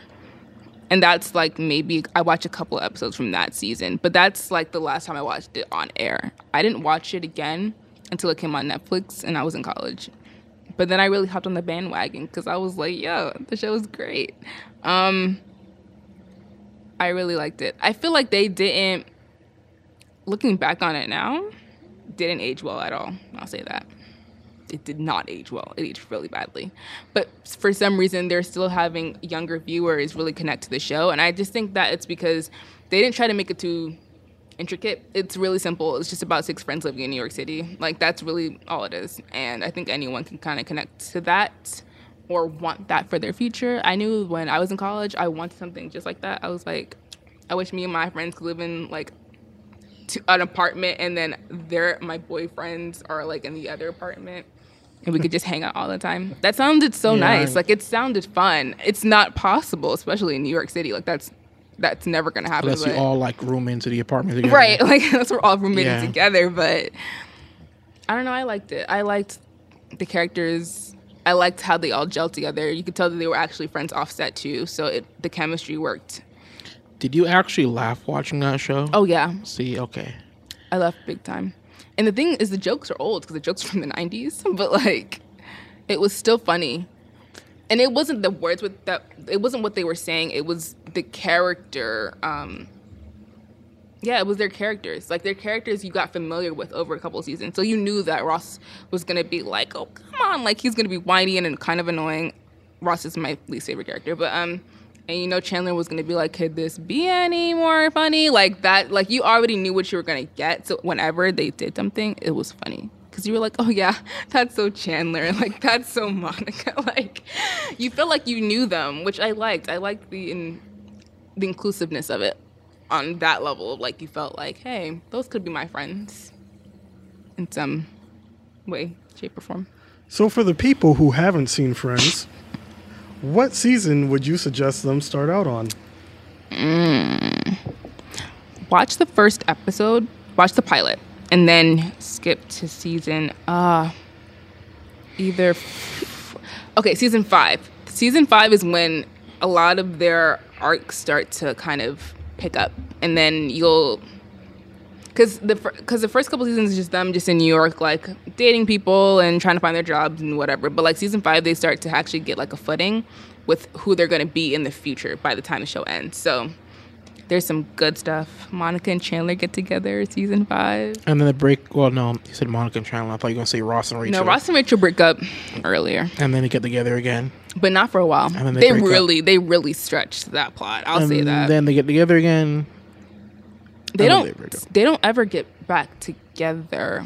And that's like maybe I watched a couple episodes from that season, but that's like the last time I watched it on air. I didn't watch it again until it came on Netflix and I was in college. But then I really hopped on the bandwagon because I was like, yo, the show is great. Um, I really liked it. I feel like they didn't, looking back on it now, didn't age well at all. I'll say that. It did not age well. It aged really badly. But for some reason, they're still having younger viewers really connect to the show. And I just think that it's because they didn't try to make it too intricate. It's really simple. It's just about six friends living in New York City. Like, that's really all it is. And I think anyone can kind of connect to that or want that for their future. I knew when I was in college, I wanted something just like that. I was like, I wish me and my friends could live in like an apartment and then their my boyfriends are like in the other apartment and we could just hang out all the time. That sounded so Yeah. nice. Like it sounded fun. It's not possible, especially in New York City. Like that's that's never gonna happen. Unless you all like room into the apartment together. right, like unless we're all roommating Yeah. together. But I don't know. I liked it. I liked the characters. I liked how they all gelled together. You could tell that they were actually friends offset too. So it, the chemistry worked. Did you actually laugh watching that show? Oh yeah, See, okay. I left big time. And the thing is, the jokes are old because the jokes are from the '90s, but like, it was still funny. And it wasn't the words with that. It wasn't what they were saying. It was the character. Um, yeah, it was their characters. Like their characters, you got familiar with over a couple seasons, so you knew that Ross was gonna be like, "Oh, come on!" Like he's gonna be whiny and kind of annoying. Ross is my least favorite character, but um, and you know Chandler was gonna be like, "Could this be any more funny?" Like that. Like you already knew what you were gonna get. So whenever they did something, it was funny because you were like, "Oh yeah, that's so Chandler." Like that's so Monica. like you felt like you knew them, which I liked. I liked the in, the inclusiveness of it on that level. Like you felt like, "Hey, those could be my friends," in some way, shape, or form. So, for the people who haven't seen Friends, what season would you suggest them start out on? watch the first episode, watch the pilot, and then skip to season uh either f- okay, season 5. Season 5 is when a lot of their arcs start to kind of pick up and then you'll because the because the first couple seasons is just them just in New York like dating people and trying to find their jobs and whatever. But like season five, they start to actually get like a footing with who they're going to be in the future by the time the show ends. So there's some good stuff. Monica and Chandler get together season five. And then the break. Well, no, you said Monica and Chandler. I thought you were gonna say Ross and Rachel. No, Ross and Rachel break up earlier, And then they get together again. but not for a while. then they they break up. really they really stretched that plot. I'll say that. Then they get together again. They don't they break up. they don't ever get back together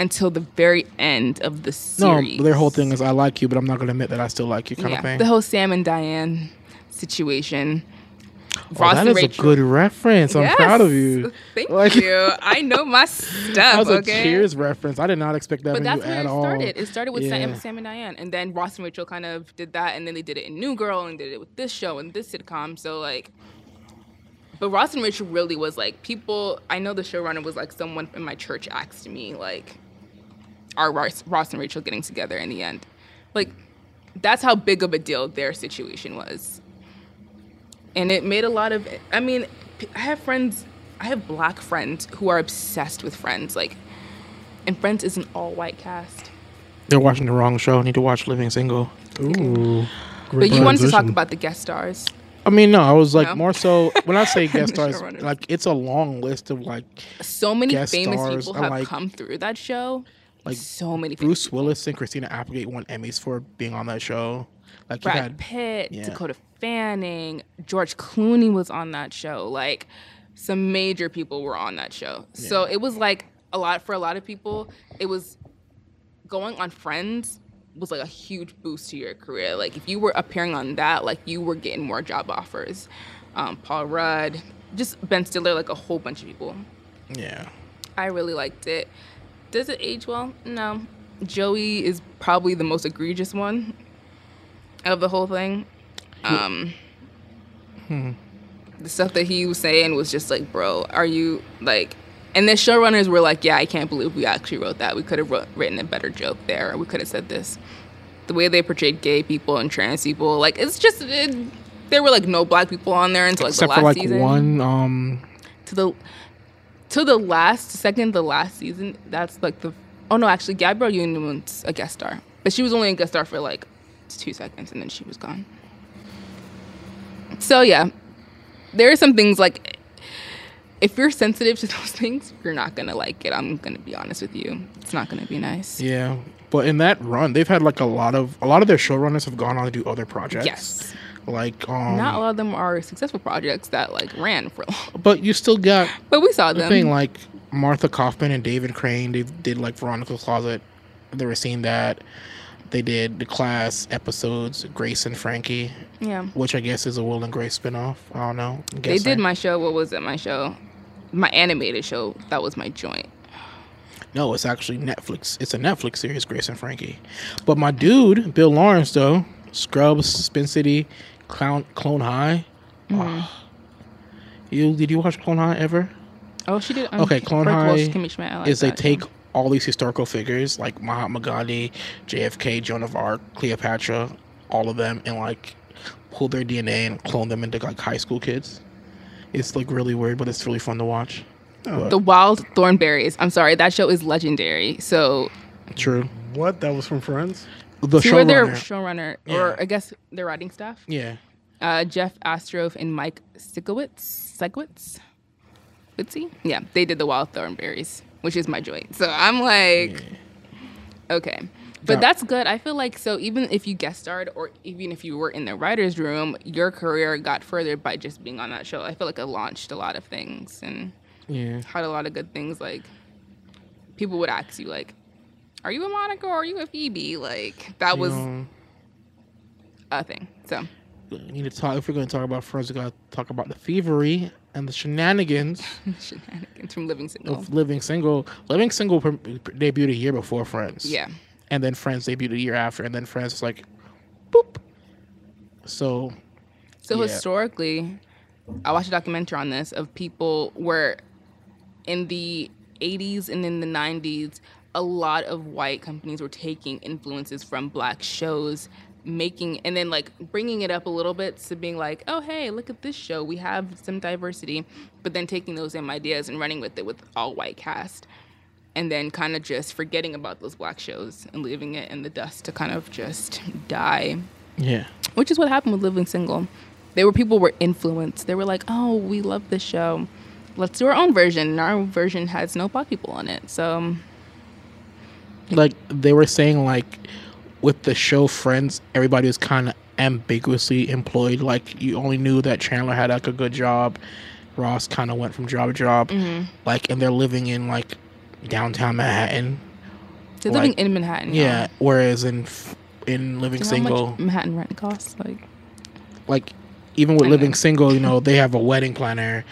until the very end of the series. No, their whole thing is I like you, but I'm not gonna admit that I still like you, kind yeah, of thing. the whole Sam and Diane situation. Oh, that and is a good reference. I'm proud of you. Thank Like- you. I know my stuff. That was okay. a Cheers reference. I did not expect that But that's you where at it all. started. It started with Sam, Yeah. Sam and Diane, and then Ross and Rachel kind of did that, and then they did it in New Girl, and did it with this show and this sitcom. So like, but Ross and Rachel really was like people. I know the showrunner was like someone in my church asked me like, "Are Ross, Ross and Rachel getting together in the end?" Like, that's how big of a deal their situation was, and it made a lot of. I mean, I have friends. I have black friends who are obsessed with Friends, like. And Friends is an all-white cast. They're watching the wrong show. Need to watch Living Single. Ooh. But great you wanted to talk about the guest stars. I mean, no, I was like No? more so when I say guest The stars, showrunners. like it's a long list of like So many Guest famous stars people are have like- come through that show. like so many Bruce Willis and Christina Applegate won Emmys for being on that show. Like you Brad had Pitt, yeah. Dakota Fanning, George Clooney was on that show. Like some major people were on that show. So it was like a lot for a lot of people. It was going on Friends was like a huge boost to your career. Like if you were appearing on that, like you were getting more job offers. Um, Paul Rudd, just Ben Stiller, like a whole bunch of people. yeah. I really liked it. Does it age well? No. Joey is probably the most egregious one of the whole thing. Um, The stuff that he was saying was just like, bro, are you like? And the showrunners were like, yeah, I can't believe we actually wrote that. We could have wrote, written a better joke there. Or we could have said this. The way they portrayed gay people and trans people, like it's just it, there were like no black people on there until like Except the for last like season one um to the to the last second the last season that's like the oh no actually gabrielle union was a guest star but she was only a guest star for like two seconds and then she was gone so yeah there are some things like if you're sensitive to those things you're not gonna like it i'm gonna be honest with you it's not gonna be nice yeah. But in that run, they've had like a lot of a lot of their showrunners have gone on to do other projects. yes Like um not a lot of them are successful projects that like ran for long but you still got but we saw the them thing like Marta Kauffman and David Crane, they did like Veronica's Closet. They were seeing that. They did the class episodes, Grace and Frankie, yeah which I guess is a Will and Grace spinoff. I don't know. They did my show. What was it? My show, my animated show. That was my joint. No, it's actually Netflix. It's a Netflix series, Grace and Frankie. But my dude, Bill Lawrence, though, Scrubs, Spin City, Clown, Clone High. Mm-hmm. Ah. you did you watch Clone High ever? Oh, she did. Um, Okay, Clone High like is they take show. all these historical figures like Mahatma Gandhi, JFK, Joan of Arc, Cleopatra, all of them, and like pull their DNA and clone them into like high school kids. It's like really weird, but it's really fun to watch. But- the Wild Thornberrys. I'm sorry, that show is legendary. So true. What? That was from Friends? The who are their showrunner. showrunner, or I guess their writing staff? Yeah. Uh, Jeff Astrof and Mike Sikowitz. Sikowitz? Witzy? Yeah, they did the Wild Thornberrys, which is my joint. So I'm like, okay. But Yeah. that's good. I feel like so even if you guest starred or even if you were in the writer's room, your career got further by just being on that show. I feel like it launched a lot of things and Yeah. had a lot of good things. Like people would ask you like, "Are you a Monica or are you a Phoebe?" Like that was know, a thing. So we need to talk. If we're going to talk about Friends, we got to talk about the thievery and the shenanigans shenanigans from Living Single. Living Single. Living Single debuted a year before Friends. Yeah. And then Friends debuted a year after, and then Friends was like, boop. So, So Yeah. historically, I watched a documentary on this of people where in the 80s and in the 90s, a lot of white companies were taking influences from black shows, making and then like bringing it up a little bit to being like, oh hey, look at this show, we have some diversity, but then taking those same ideas and running with it with all white cast. And then kind of just forgetting about those black shows and leaving it in the dust to kind of just die yeah. which is what happened with Living Single. There were people were influenced. They were like, "Oh, we love this show. Let's do our own version." And our version has no black people on it. So Like, they were saying, like, with the show Friends, everybody was kind of ambiguously employed. Like, you only knew that Chandler had, like, a good job. Ross kind of went from job to job, Mm-hmm. like, and they're living in like downtown Manhattan. They're Like, living in Manhattan. Yeah, whereas in in living Do you know how single, much Manhattan rent costs? Like, like even with living know. single, you know, they have a wedding planner.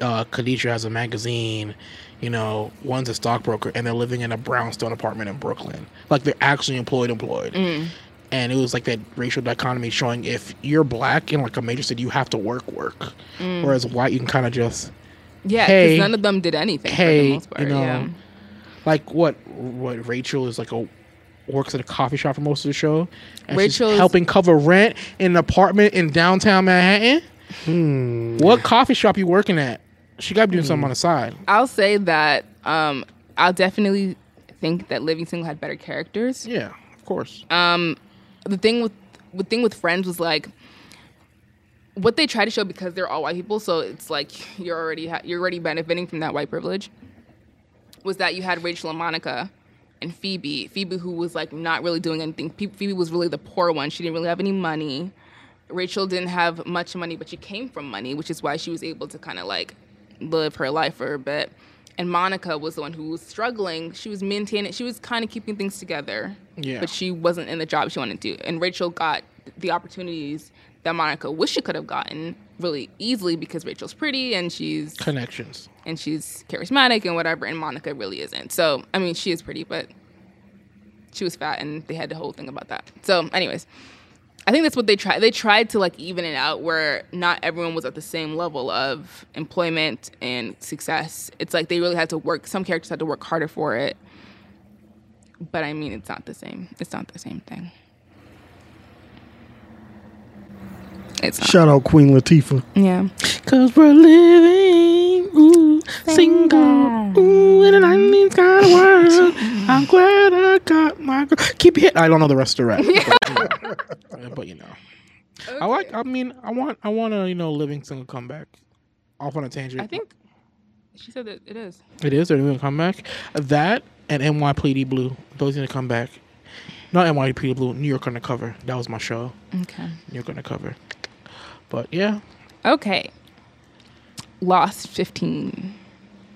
Uh, Khadijah has a magazine. You know, one's a stockbroker, and they're living in a brownstone apartment in Brooklyn. Like they're actually employed, employed. mm, And it was like that racial dichotomy showing if you're black in like a major city, you have to work, work. mm. Whereas white, you can kind of just yeah, because hey, none of them did anything. for hey, the most part. you know, yeah. like what what Rachel is like a works at a coffee shop for most of the show. Rachel helping cover rent in an apartment in downtown Manhattan. Hmm. What coffee shop you working at? She got to be doing something on the side. I'll say that um, I'll definitely think that Living Single had better characters. Yeah, of course. Um, the thing with the thing with Friends was like what they try to show because they're all white people, so it's like you're already ha- you're already benefiting from that white privilege. Was that you had Rachel and Monica and Phoebe? Phoebe, who was like not really doing anything. Phoebe was really the poor one. She didn't really have any money. Rachel didn't have much money, but she came from money, which is why she was able to kind of like live her life for a bit. And Monica was the one who was struggling. She was maintaining, she was kind of keeping things together. Yeah. But she wasn't in the job she wanted to. Do. And Rachel got the opportunities that Monica wished she could have gotten really easily because Rachel's pretty and she's Connections. and she's charismatic and whatever, and Monica really isn't. So, I mean, she is pretty, but she was fat, and they had the whole thing about that. So, anyways, I think that's what they tried. They tried to like even it out where not everyone was at the same level of employment and success. It's like they really had to work. Some characters had to work harder for it. But I mean, it's not the same. It's not the same thing. It's not. Shout out Queen Latifah. Yeah. Cause we're living ooh, single ooh, in a 90s kind of world. I'm glad I got my girl. Keep it. I don't know the rest of the rap. But, you know. but you know, I like. I mean, I want. I want a you know living single comeback. Off on a tangent. I think she said that it is. it is. They're doing a comeback. That and NYPD Blue. Those are gonna come back. Not NYPD Blue. New York Undercover. That was my show. Okay. New York Undercover. But yeah, Okay. Lost 15.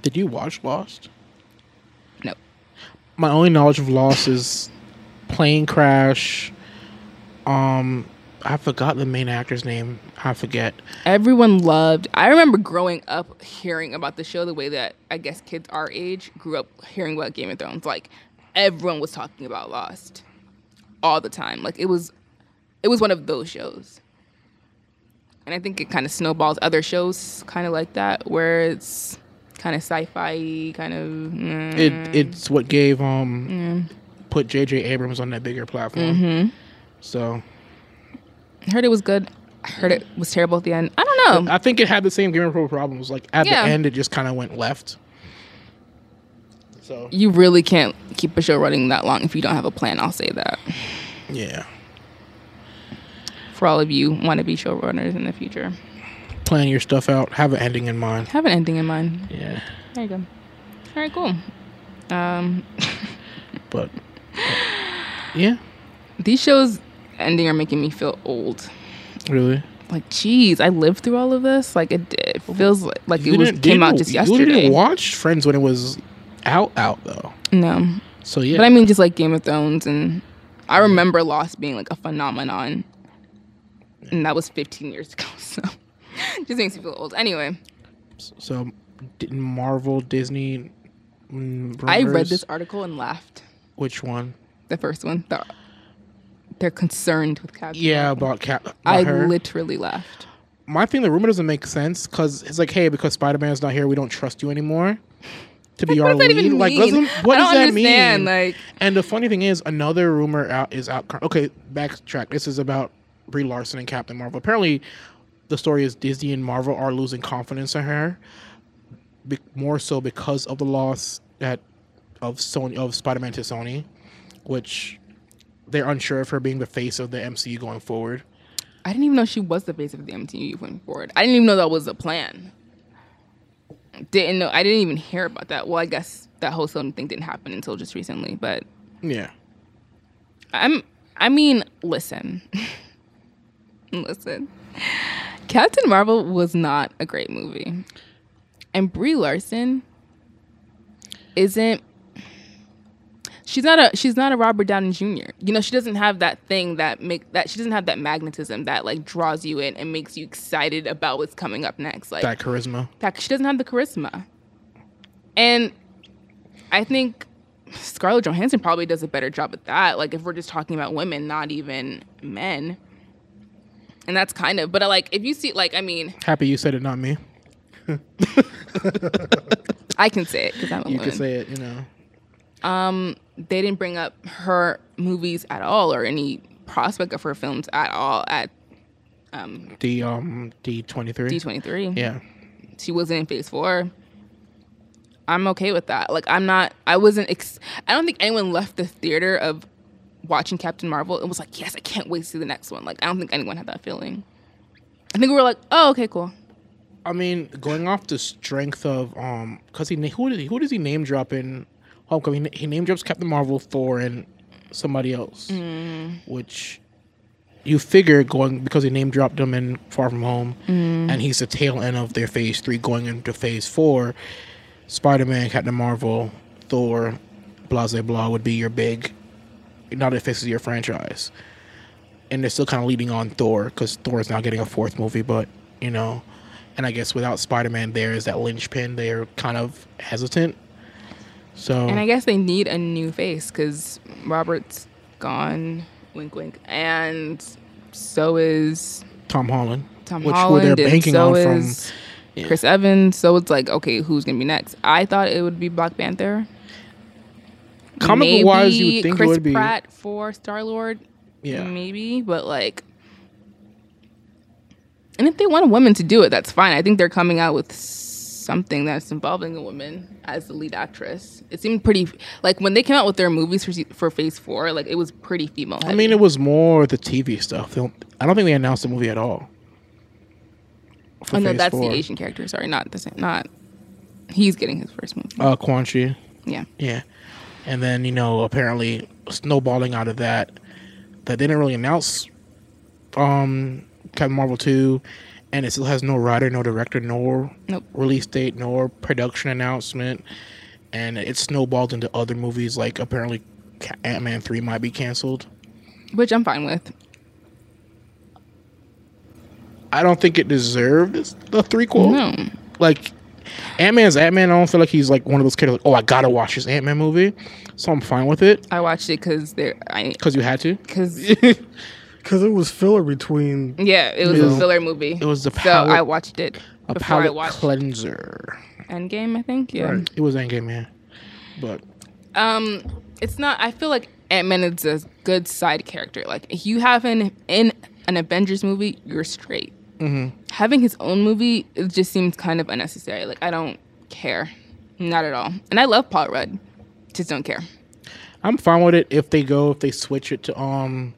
did you watch Lost? No. my only knowledge of Lost is plane crash. Um, I forgot the main actor's name. I forget. Everyone loved. I remember growing up hearing about the show the way that I guess kids our age grew up hearing about Game of Thrones. Like everyone was talking about Lost all the time. Like it was it was one of those shows. And I think it kind of snowballs other shows kind of like that where it's kind of sci-fi kind of mm, It it's what gave um put J.J. Abrams on that bigger platform. Mm-hmm. So I heard it was good. I heard it was terrible at the end. I don't know. I think it had the same Game of Thrones problems. Like at Yeah. the end, it just kind of went left. So you really can't keep a show running that long if you don't have a plan. I'll say that. yeah, For all of you want to be showrunners in the future, plan your stuff out. Have an ending in mind. have an ending in mind. Yeah, There you go. All right, cool. Um, but yeah, these shows ending are making me feel old. really. Like, geez, I lived through all of this. Like, it, it feels like, like You it was came out just You yesterday. didn't watch Friends when it was out, out though. No, So yeah, but I mean, just like Game of Thrones, and I remember Lost being like a phenomenon, and that was 15 years ago. So, just makes me feel old. Anyway, So, didn't Marvel, Disney? mm, I read this article and laughed. Which one? The first one. The, they're concerned with Captain. Yeah, about Cap. About I her. literally laughed. My thing, the rumor doesn't make sense because it's like, hey, because Spider Man's not here, we don't trust you anymore to be our lead. like, doesn't what does that understand. mean? Like, and the funny thing is, another rumor out is out. Okay, backtrack. This is about Brie Larson and Captain Marvel. Apparently, the story is Disney and Marvel are losing confidence in her, be- more so because of the loss that of Sony of Spider Man to Sony, which they're unsure of her being the face of the MCU going forward. I didn't even know she was the face of the MCU going forward. I didn't even know that was a plan. Didn't know. I didn't even hear about that. Well, I guess that whole Sony thing didn't happen until just recently. But Yeah. I'm. I mean, listen, listen. Captain Marvel was not a great movie, and Brie Larson isn't. She's not a she's not a Robert Downey Jr. You know she doesn't have that thing that make that she doesn't have that magnetism that like draws you in and makes you excited about what's coming up next. Like That charisma. that she doesn't have the charisma. And I think Scarlett Johansson probably does a better job at that. Like if we're just talking about women, not even men. And that's kind of, but I like if you see, like I mean, Happy you said it, not me. I can say it because I'm a You woman. can say it. You know. um, they didn't bring up her movies at all or any prospect of her films at all at um, The um D twenty three. D23. Yeah. she wasn't in phase four i'm okay with that like i'm not i wasn't ex- i don't think anyone left the theater of watching captain marvel and was like yes i can't wait to see the next one like i don't think anyone had that feeling i think we were like oh okay cool I mean, going off the strength of um, because he who did he, who does he name drop in Homecoming? He, he name drops Captain Marvel, Thor, and somebody else, which you figure going because he name dropped them in Far From Home, and he's the tail end of their Phase Three going into Phase Four. Spider Man, Captain Marvel, Thor, blah blah blah would be your big, not if this is your franchise, and they're still kind of leading on Thor because Thor is now getting a fourth movie, but you know. And I guess without Spider Man, there is that linchpin. They're kind of hesitant. So and i guess they need a new face because robert's gone wink wink and so is Tom Holland, tom which holland who they're banking so on from is chris evans so it's like okay who's gonna be next i thought it would be black panther comic book wise, you Maybe would think Chris it would be. Pratt for Star Lord. Yeah. maybe, but like, and if they want a woman to do it, that's fine. I think they're coming out with something that's involving a woman as the lead actress. It seemed pretty like when they came out with their movies for for Phase Four, like it was pretty female. I mean, it was more the TV stuff. They don't, I don't think they announced the movie at all. oh no, that's four. the Asian character. Sorry, not the same. Not he's getting his first movie. Uh, Quan Chi. yeah, Yeah. And then, you know, apparently snowballing out of that, that they didn't really announce um Captain Marvel 2 and it still has no writer, no director, nor Nope. release date, nor production announcement. And it snowballed into other movies like apparently Ant Man 3 might be canceled. which I'm fine with. I don't think it deserved the threequel. No, Like Ant Man's Ant Man, I don't feel like he's like one of those characters like, oh, I gotta watch this Ant Man movie. So I'm fine with it. I watched it because they're I Because you had to. because Because it was filler between. yeah, it was Yeah. a filler movie. It was the so I watched it a before I palette watched cleanser. Endgame. I think yeah. Right. It was Endgame, yeah. But Um, it's not. I feel like Ant Man is a good side character. Like if you have him in an Avengers movie, you're straight. Mm-hmm. Having his own movie, it just seems kind of unnecessary. Like I don't care, not at all. And I love Paul Rudd, just don't care. I'm fine with it if they go if they switch it to um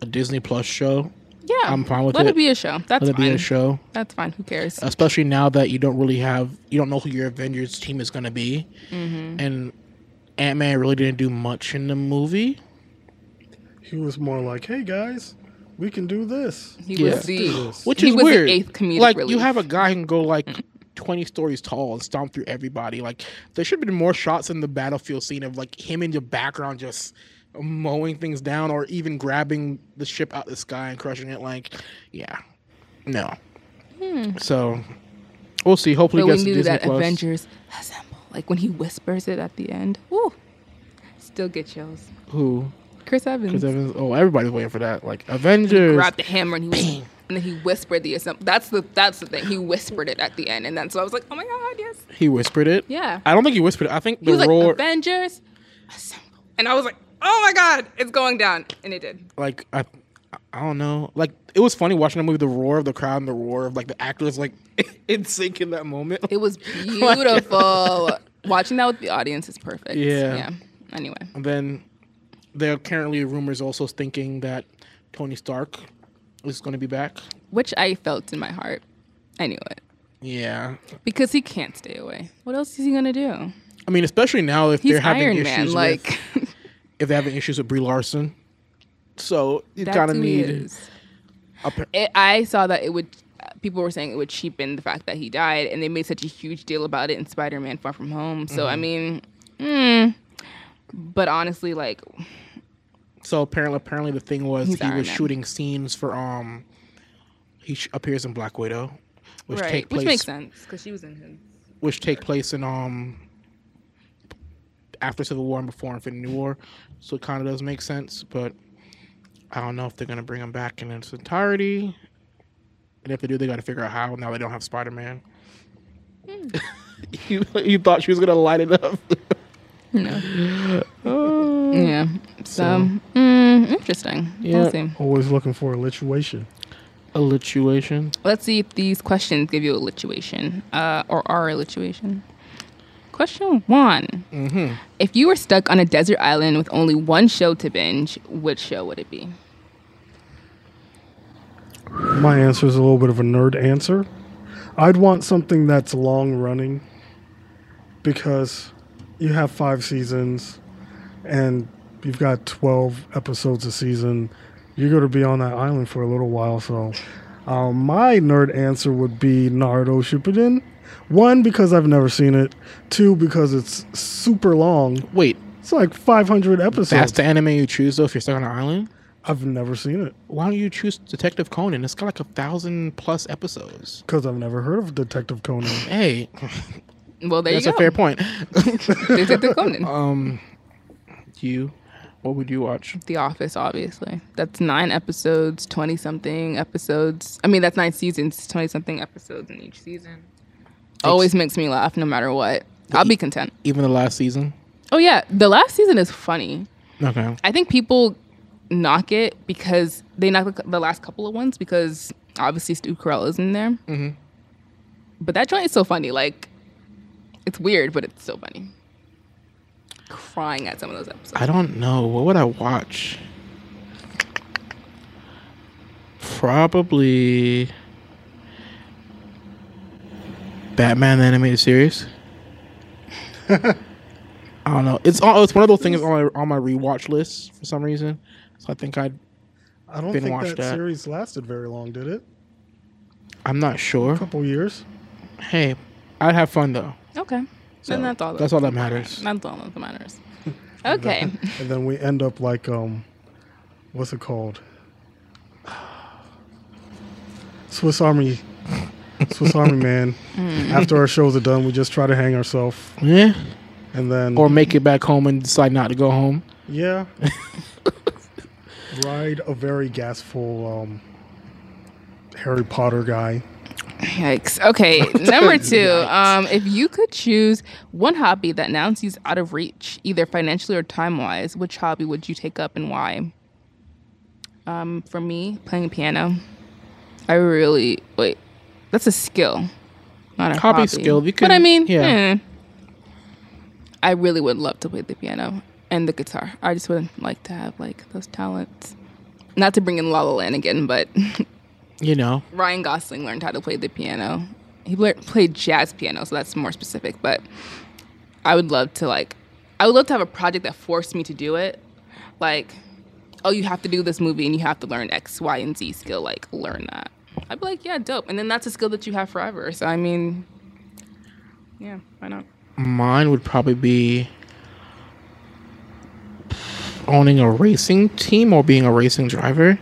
a Disney Plus show. Yeah, I'm fine with it. Let it. it be a show. That's Let it fine. be a show. That's fine. Who cares? Especially now that you don't really have you don't know who your Avengers team is gonna be. Mm-hmm. And Ant Man really didn't do much in the movie. He was more like, "Hey guys, we can do this." he yeah. was the Do this. Which he is was weird. eighth comedic like relief. you have a guy who can go like 20 stories tall and stomp through everybody. Like there should have been more shots in the battlefield scene of like him in the background just mowing things down or even grabbing the ship out of the sky and crushing it. Like, yeah, no. So we'll see. Hopefully, Hmm. but it we gets to knew Disney that Plus. Avengers assemble. Like when he whispers it at the end. Woo! Still get chills. Who? Chris Evans. Chris Evans. Oh, everybody's waiting for that. Like Avengers. grabbed the hammer and he was, and then he whispered the assembly. That's the that's the thing. He whispered it at the end, and then so I was like, oh my god, yes, He whispered it. yeah. I don't think he whispered it. I think He the was like roar. Avengers assemble, and I was like, oh my god, it's going down, and it did. like I, I don't know. Like it was funny watching the movie, the roar of the crowd and the roar of like the actors like in sync in that moment. It was beautiful. Watching that with the audience is perfect. Yeah. Yeah. Anyway, And then there are currently rumors also thinking that Tony Stark is going to be back. which I felt in my heart. I knew it Yeah, because he can't stay away. What else is he gonna do? I mean, especially now if He's they're having Iron issues Man. with Like if they're having issues with Brie Larson. So you kind of need. pa- it, I saw that it would people were saying it would cheapen the fact that he died, and they made such a huge deal about it in Spider-Man: Far From Home. So I mean, mm, but honestly, like So apparently, apparently the thing was He's he was Man. shooting scenes for um. He sh- appears in Black Widow, which right, take place which makes sense because she was in his. which take place in um after Civil War and before Infinity War, so it kind of does make sense. But I don't know if they're gonna bring him back in its entirety, and if they do, they got to figure out how. Now they don't have Spider Man. Hmm. you, you thought she was gonna light it up. No. Oh. Yeah. So, interesting. Yeah. We'll see. Always looking for a lituation. A lituation. Let's see if these questions give you a lituation uh, or are a lituation. Question one. Mm-hmm. If you were stuck on a desert island with only one show to binge, which show would it be? My answer is a little bit of a nerd answer. I'd want something that's long running because you have five seasons and you've got 12 episodes a season. You're going to be on that island for a little while. So, um, my nerd answer would be Naruto Shippuden. One, because I've never seen it. Two, because it's super long. Wait, It's like 500 episodes. that's the anime you choose though if you're stuck on an island. I've never seen it Why don't you choose Detective Conan? It's got like a thousand plus episodes. because I've never heard of Detective Conan. Hey, Well, there that's you a fair point. Detective Conan. um, you, what would you watch? The Office, obviously. That's nine episodes, 20 something episodes. I mean, that's nine seasons, 20 something episodes in each season. Always makes me laugh no matter what. I'll be content. Even the last season. Oh, yeah. The last season is funny. Okay. I think people knock it because they knock the- the last couple of ones because obviously Steve Carell is in there. Mm-hmm. But that joint is so funny. Like, it's weird, but it's so funny. Crying at some of those episodes. I don't know. What would I watch? Probably Batman the animated series. I don't know. It's all, it's one of those things on my on my rewatch list for some reason. So I think I'd I don't think watch that, that. series lasted very long, did it? I'm not sure. A couple years. Hey, I'd have fun though. Okay. So, then that's all. that's all that matters. That's all that matters. Okay. And then we end up like um what's it called? Swiss Army Swiss Army Man. After our shows are done, we just try to hang ourselves Yeah. and then Or make it back home and decide not to go home. yeah. ride a very gasful um Harry Potter guy. Yikes. Okay. Number two. Um, if you could choose one hobby that now seems out of reach, either financially or time wise, which hobby would you take up and why? Um, for me, playing piano. I really wait. That's a skill, not a Hobby hobby. skill, you but I mean, yeah. eh. I really would love to play the piano and the guitar. I just would like to have like those talents. Not to bring in La La Land again, but You know. Ryan Gosling learned how to play the piano. He lear- played jazz piano, so that's more specific. But I would love to like, I would love to have a project that forced me to do it. Like, oh, you have to do this movie and you have to learn X, Y, and Z skill. Like, learn that. I'd be like, yeah, dope. And then that's a skill that you have forever. So I mean, yeah, why not? Mine would probably be owning a racing team or being a racing driver.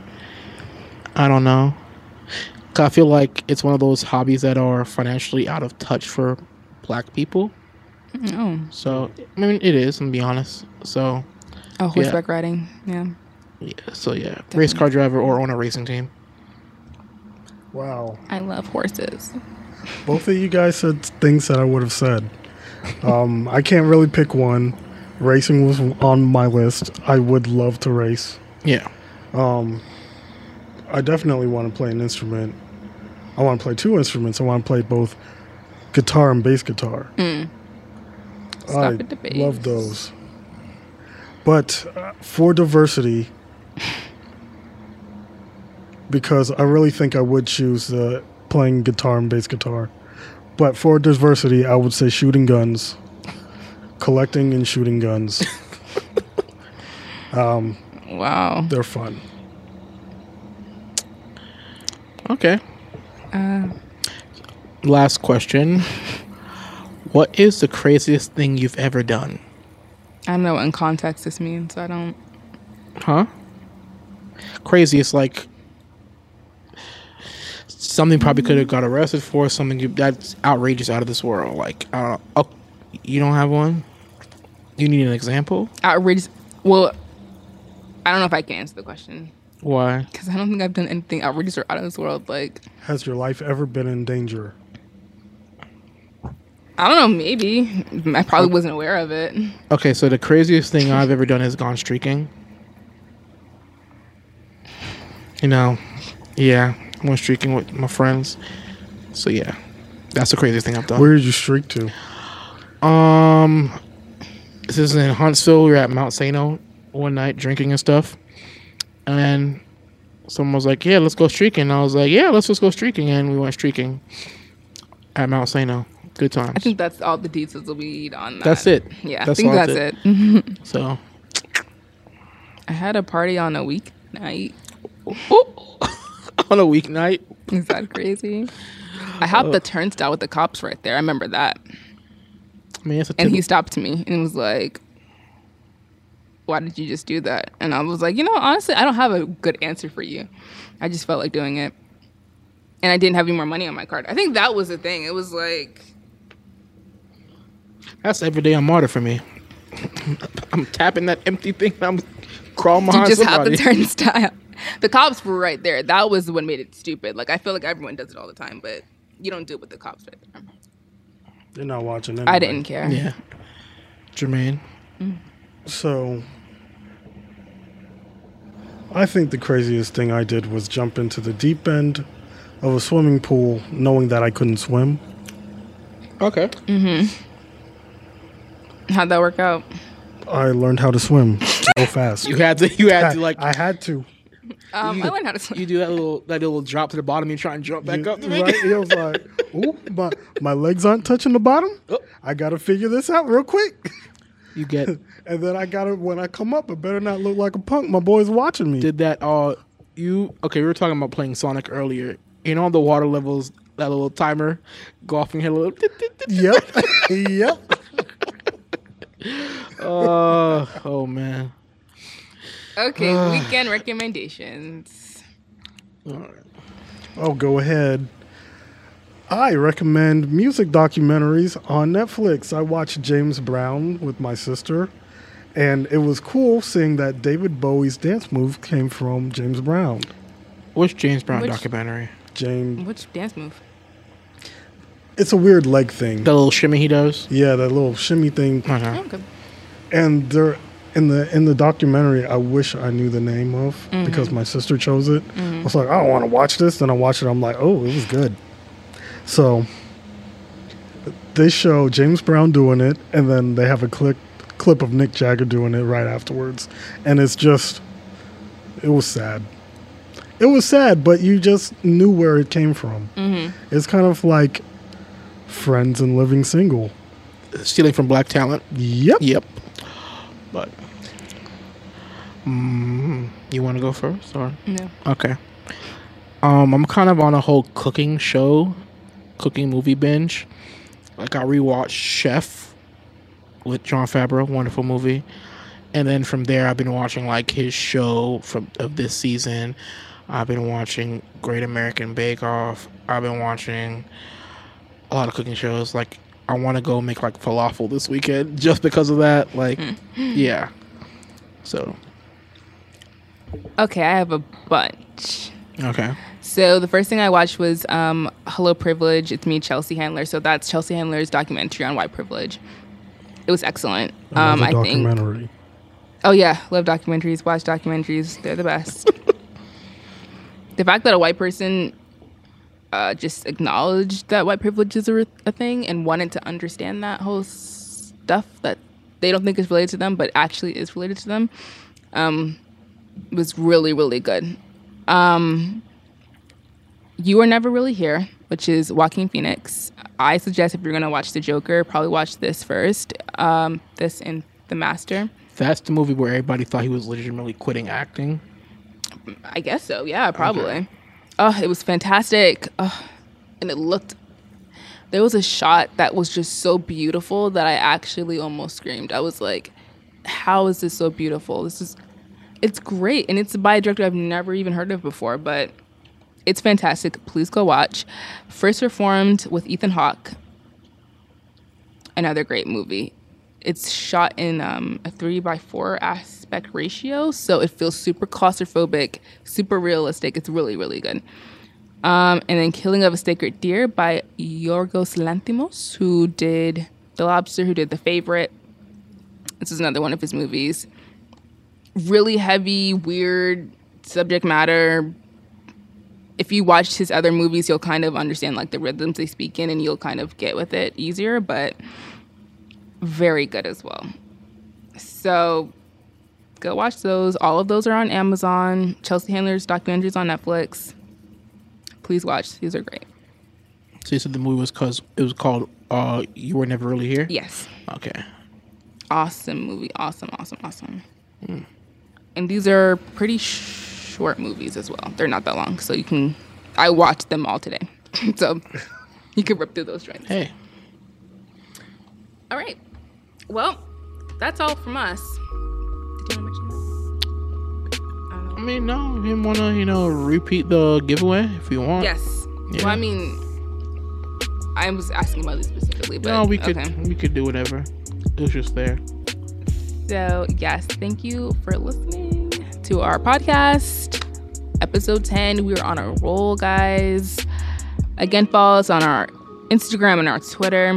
I don't know. 'Cause I feel like it's one of those hobbies that are financially out of touch for black people. Oh, So, I mean, it is, I'm gonna be honest. So, oh, horseback riding. Yeah. yeah, so yeah, race car driver or own a racing team. Wow. I love horses. Both of you guys said things that I would have said. Um, I can't really pick one. Racing was on my list. I would love to race. Yeah. Um, I definitely want to play an instrument. I want to play two instruments. I want to play both guitar and bass guitar. Mm. Stop I at the bass. love those. But uh, for diversity, because I really think I would choose uh, playing guitar and bass guitar. But for diversity, I would say shooting guns, collecting and shooting guns. um, Wow. they're fun. Okay. Uh, Last question. What is the craziest thing you've ever done? I don't know what in context this means. I don't. Huh? Craziest like something probably could have got arrested for something you, that's outrageous out of this world. Like I don't know. Oh, you don't have one? You need an example? Outrageous. Well, I don't know if I can answer the question Why? because I don't think I've done anything outrageous or out of this world. Like, Has your life ever been in danger? I don't know. Maybe I probably wasn't aware of it. Okay, so the craziest thing I've ever done is gone streaking. You know, yeah, I went streaking with my friends. So yeah, that's the craziest thing I've done. Where did you streak to? Um, this is in Huntsville. We were at Monte Sano one night drinking and stuff, and someone was like, "Yeah, let's go streaking." I was like, "Yeah, let's just go streaking," and we went streaking at Monte Sano. Good times. I think that's all the details that we need on that. That's it. Yeah, That's I think that's it. it. so. I had a party on a weeknight. on a weeknight. Is that crazy? I hopped the uh, turnstile with the cops right there. I remember that. I mean, it's a And he stopped me and was like, Why did you just do that? And I was like, You know, honestly, I don't have a good answer for you. I just felt like doing it. And I didn't have any more money on my card. I think that was the thing. It was like, That's every day a martyr for me. I'm tapping that empty thing. and I'm crawling you behind just have somebody. the turnstile. The cops were right there. That was what made it stupid. Like, I feel like everyone does it all the time, but you don't do it with the cops right there. They're not watching anyway. I didn't care. yeah, Jermaine. Mm. So, I think the craziest thing I did was jump into the deep end of a swimming pool knowing that I couldn't swim. Okay. Mm-hmm. How'd that work out? I learned how to swim so fast. You had to. You had I, to like. I had to. Um, you, I learned how to swim. You do that little that little drop to the bottom. You try and jump back up. To make right? it. It was like, ooh, my, my legs aren't touching the bottom. Oh. I got to figure this out real quick. You get And then I got to, when I come up, it better not look like a punk. My boy's watching me. did that. Uh, you okay? We were talking about playing Sonic earlier. You know the water levels. That little timer go off and hit a little. yep. yep. Uh, oh man. Okay, weekend recommendations. Oh, go ahead. I recommend music documentaries on Netflix. I watched James Brown with my sister, and it was cool seeing that David Bowie's dance move came from James Brown. Which James Brown Which- documentary? James, Which dance move? it's a weird leg thing. The little shimmy he does. Yeah, that little shimmy thing. Okay. Okay. And there, in the in the documentary, I wish I knew the name of mm-hmm. because my sister chose it. Mm-hmm. I was like, I don't want to watch this. Then I watched it. I'm like, oh, it was good. So they show James Brown doing it, and then they have a clip clip of Mick Jagger doing it right afterwards, and it's just, it was sad. It was sad, but you just knew where it came from. It's kind of like Friends and Living Single. Stealing from black talent. Yep. Yep. But mm, you want to go first, or No. okay? Um, I'm kind of on a whole cooking show, cooking movie binge. Like I rewatched Chef with Jon Favreau, wonderful movie, and then from there I've been watching like his show from of this season. I've been watching Great American Bake Off. I've been watching a lot of cooking shows. Like I want to go make like falafel this weekend just because of that. Like, yeah. So Okay, I have a bunch. okay. So the first thing I watched was um, Hello Privilege. It's me, Chelsea Handler. So that's Chelsea Handler's documentary on white privilege. It was excellent. Um, I think. Oh yeah, love documentaries. Watch documentaries. They're the best. the fact that a white person uh, just acknowledged that white privilege is a, a thing and wanted to understand that whole stuff that they don't think is related to them, but actually is related to them, um, was really really good. Um, you were never really here, which is Joaquin Phoenix. I suggest if you're gonna watch The Joker, probably watch this first. Um, this and The Master. That's the movie where everybody thought he was legitimately quitting acting. I guess so. Yeah, probably. Oh, it was fantastic. Oh, and it looked there was a shot that was just so beautiful that I actually almost screamed. I was like, how is this so beautiful? This is it's great and it's by a director I've never even heard of before, but it's fantastic. Please go watch. First Reformed with Ethan Hawke. Another great movie. It's shot in um, a three by four aspect ratio, so it feels super claustrophobic, super realistic. It's really, really good. Um, and then Killing of a Sacred Deer by Yorgos Lanthimos, who did The Lobster, who did The Favorite. This is another one of his movies. Really heavy, weird subject matter. If you watch his other movies, you'll kind of understand like the rhythms they speak in and you'll kind of get with it easier, but very good as well. So go watch those. All of those are on Amazon. Chelsea Handler's documentaries on Netflix please watch. These are great. So you said the movie was cause it was called uh You Were Never Really Here? Yes. Okay. Awesome movie. Awesome, awesome, awesome. Mm. And these are pretty sh- short movies as well. They're not that long, so you can. I watched them all today, so you can rip through those joints. Hey. All right. Well, that's all from us. Did you want to mention I mean, no, you want to, you know, repeat the giveaway if you want. Yes. Yeah. Well, I mean, I was asking about this specifically, but no, we could okay. we could do whatever. It was just there. So yes, thank you for listening to our podcast, episode ten. We are on a roll, guys. Again, follow us on our Instagram and our Twitter,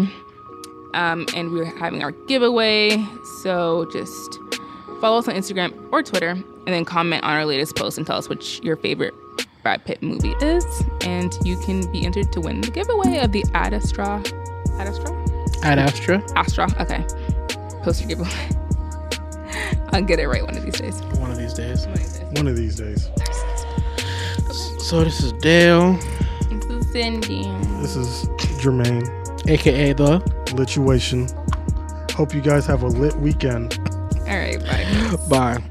um, and we're having our giveaway. So just follow us on Instagram or Twitter and then comment on our latest post and tell us which your favorite Brad Pitt movie is. And you can be entered to win the giveaway of the Ad Astra. Ad Astra? Ad Astra. Astra. Okay. Poster giveaway. I'll get it right one of these days. One of these days. One of these days. So this is Dale. This is Cindy. This is Jermaine. AKA the Lituation. Hope you guys have a lit weekend. All right. Bye. Bye.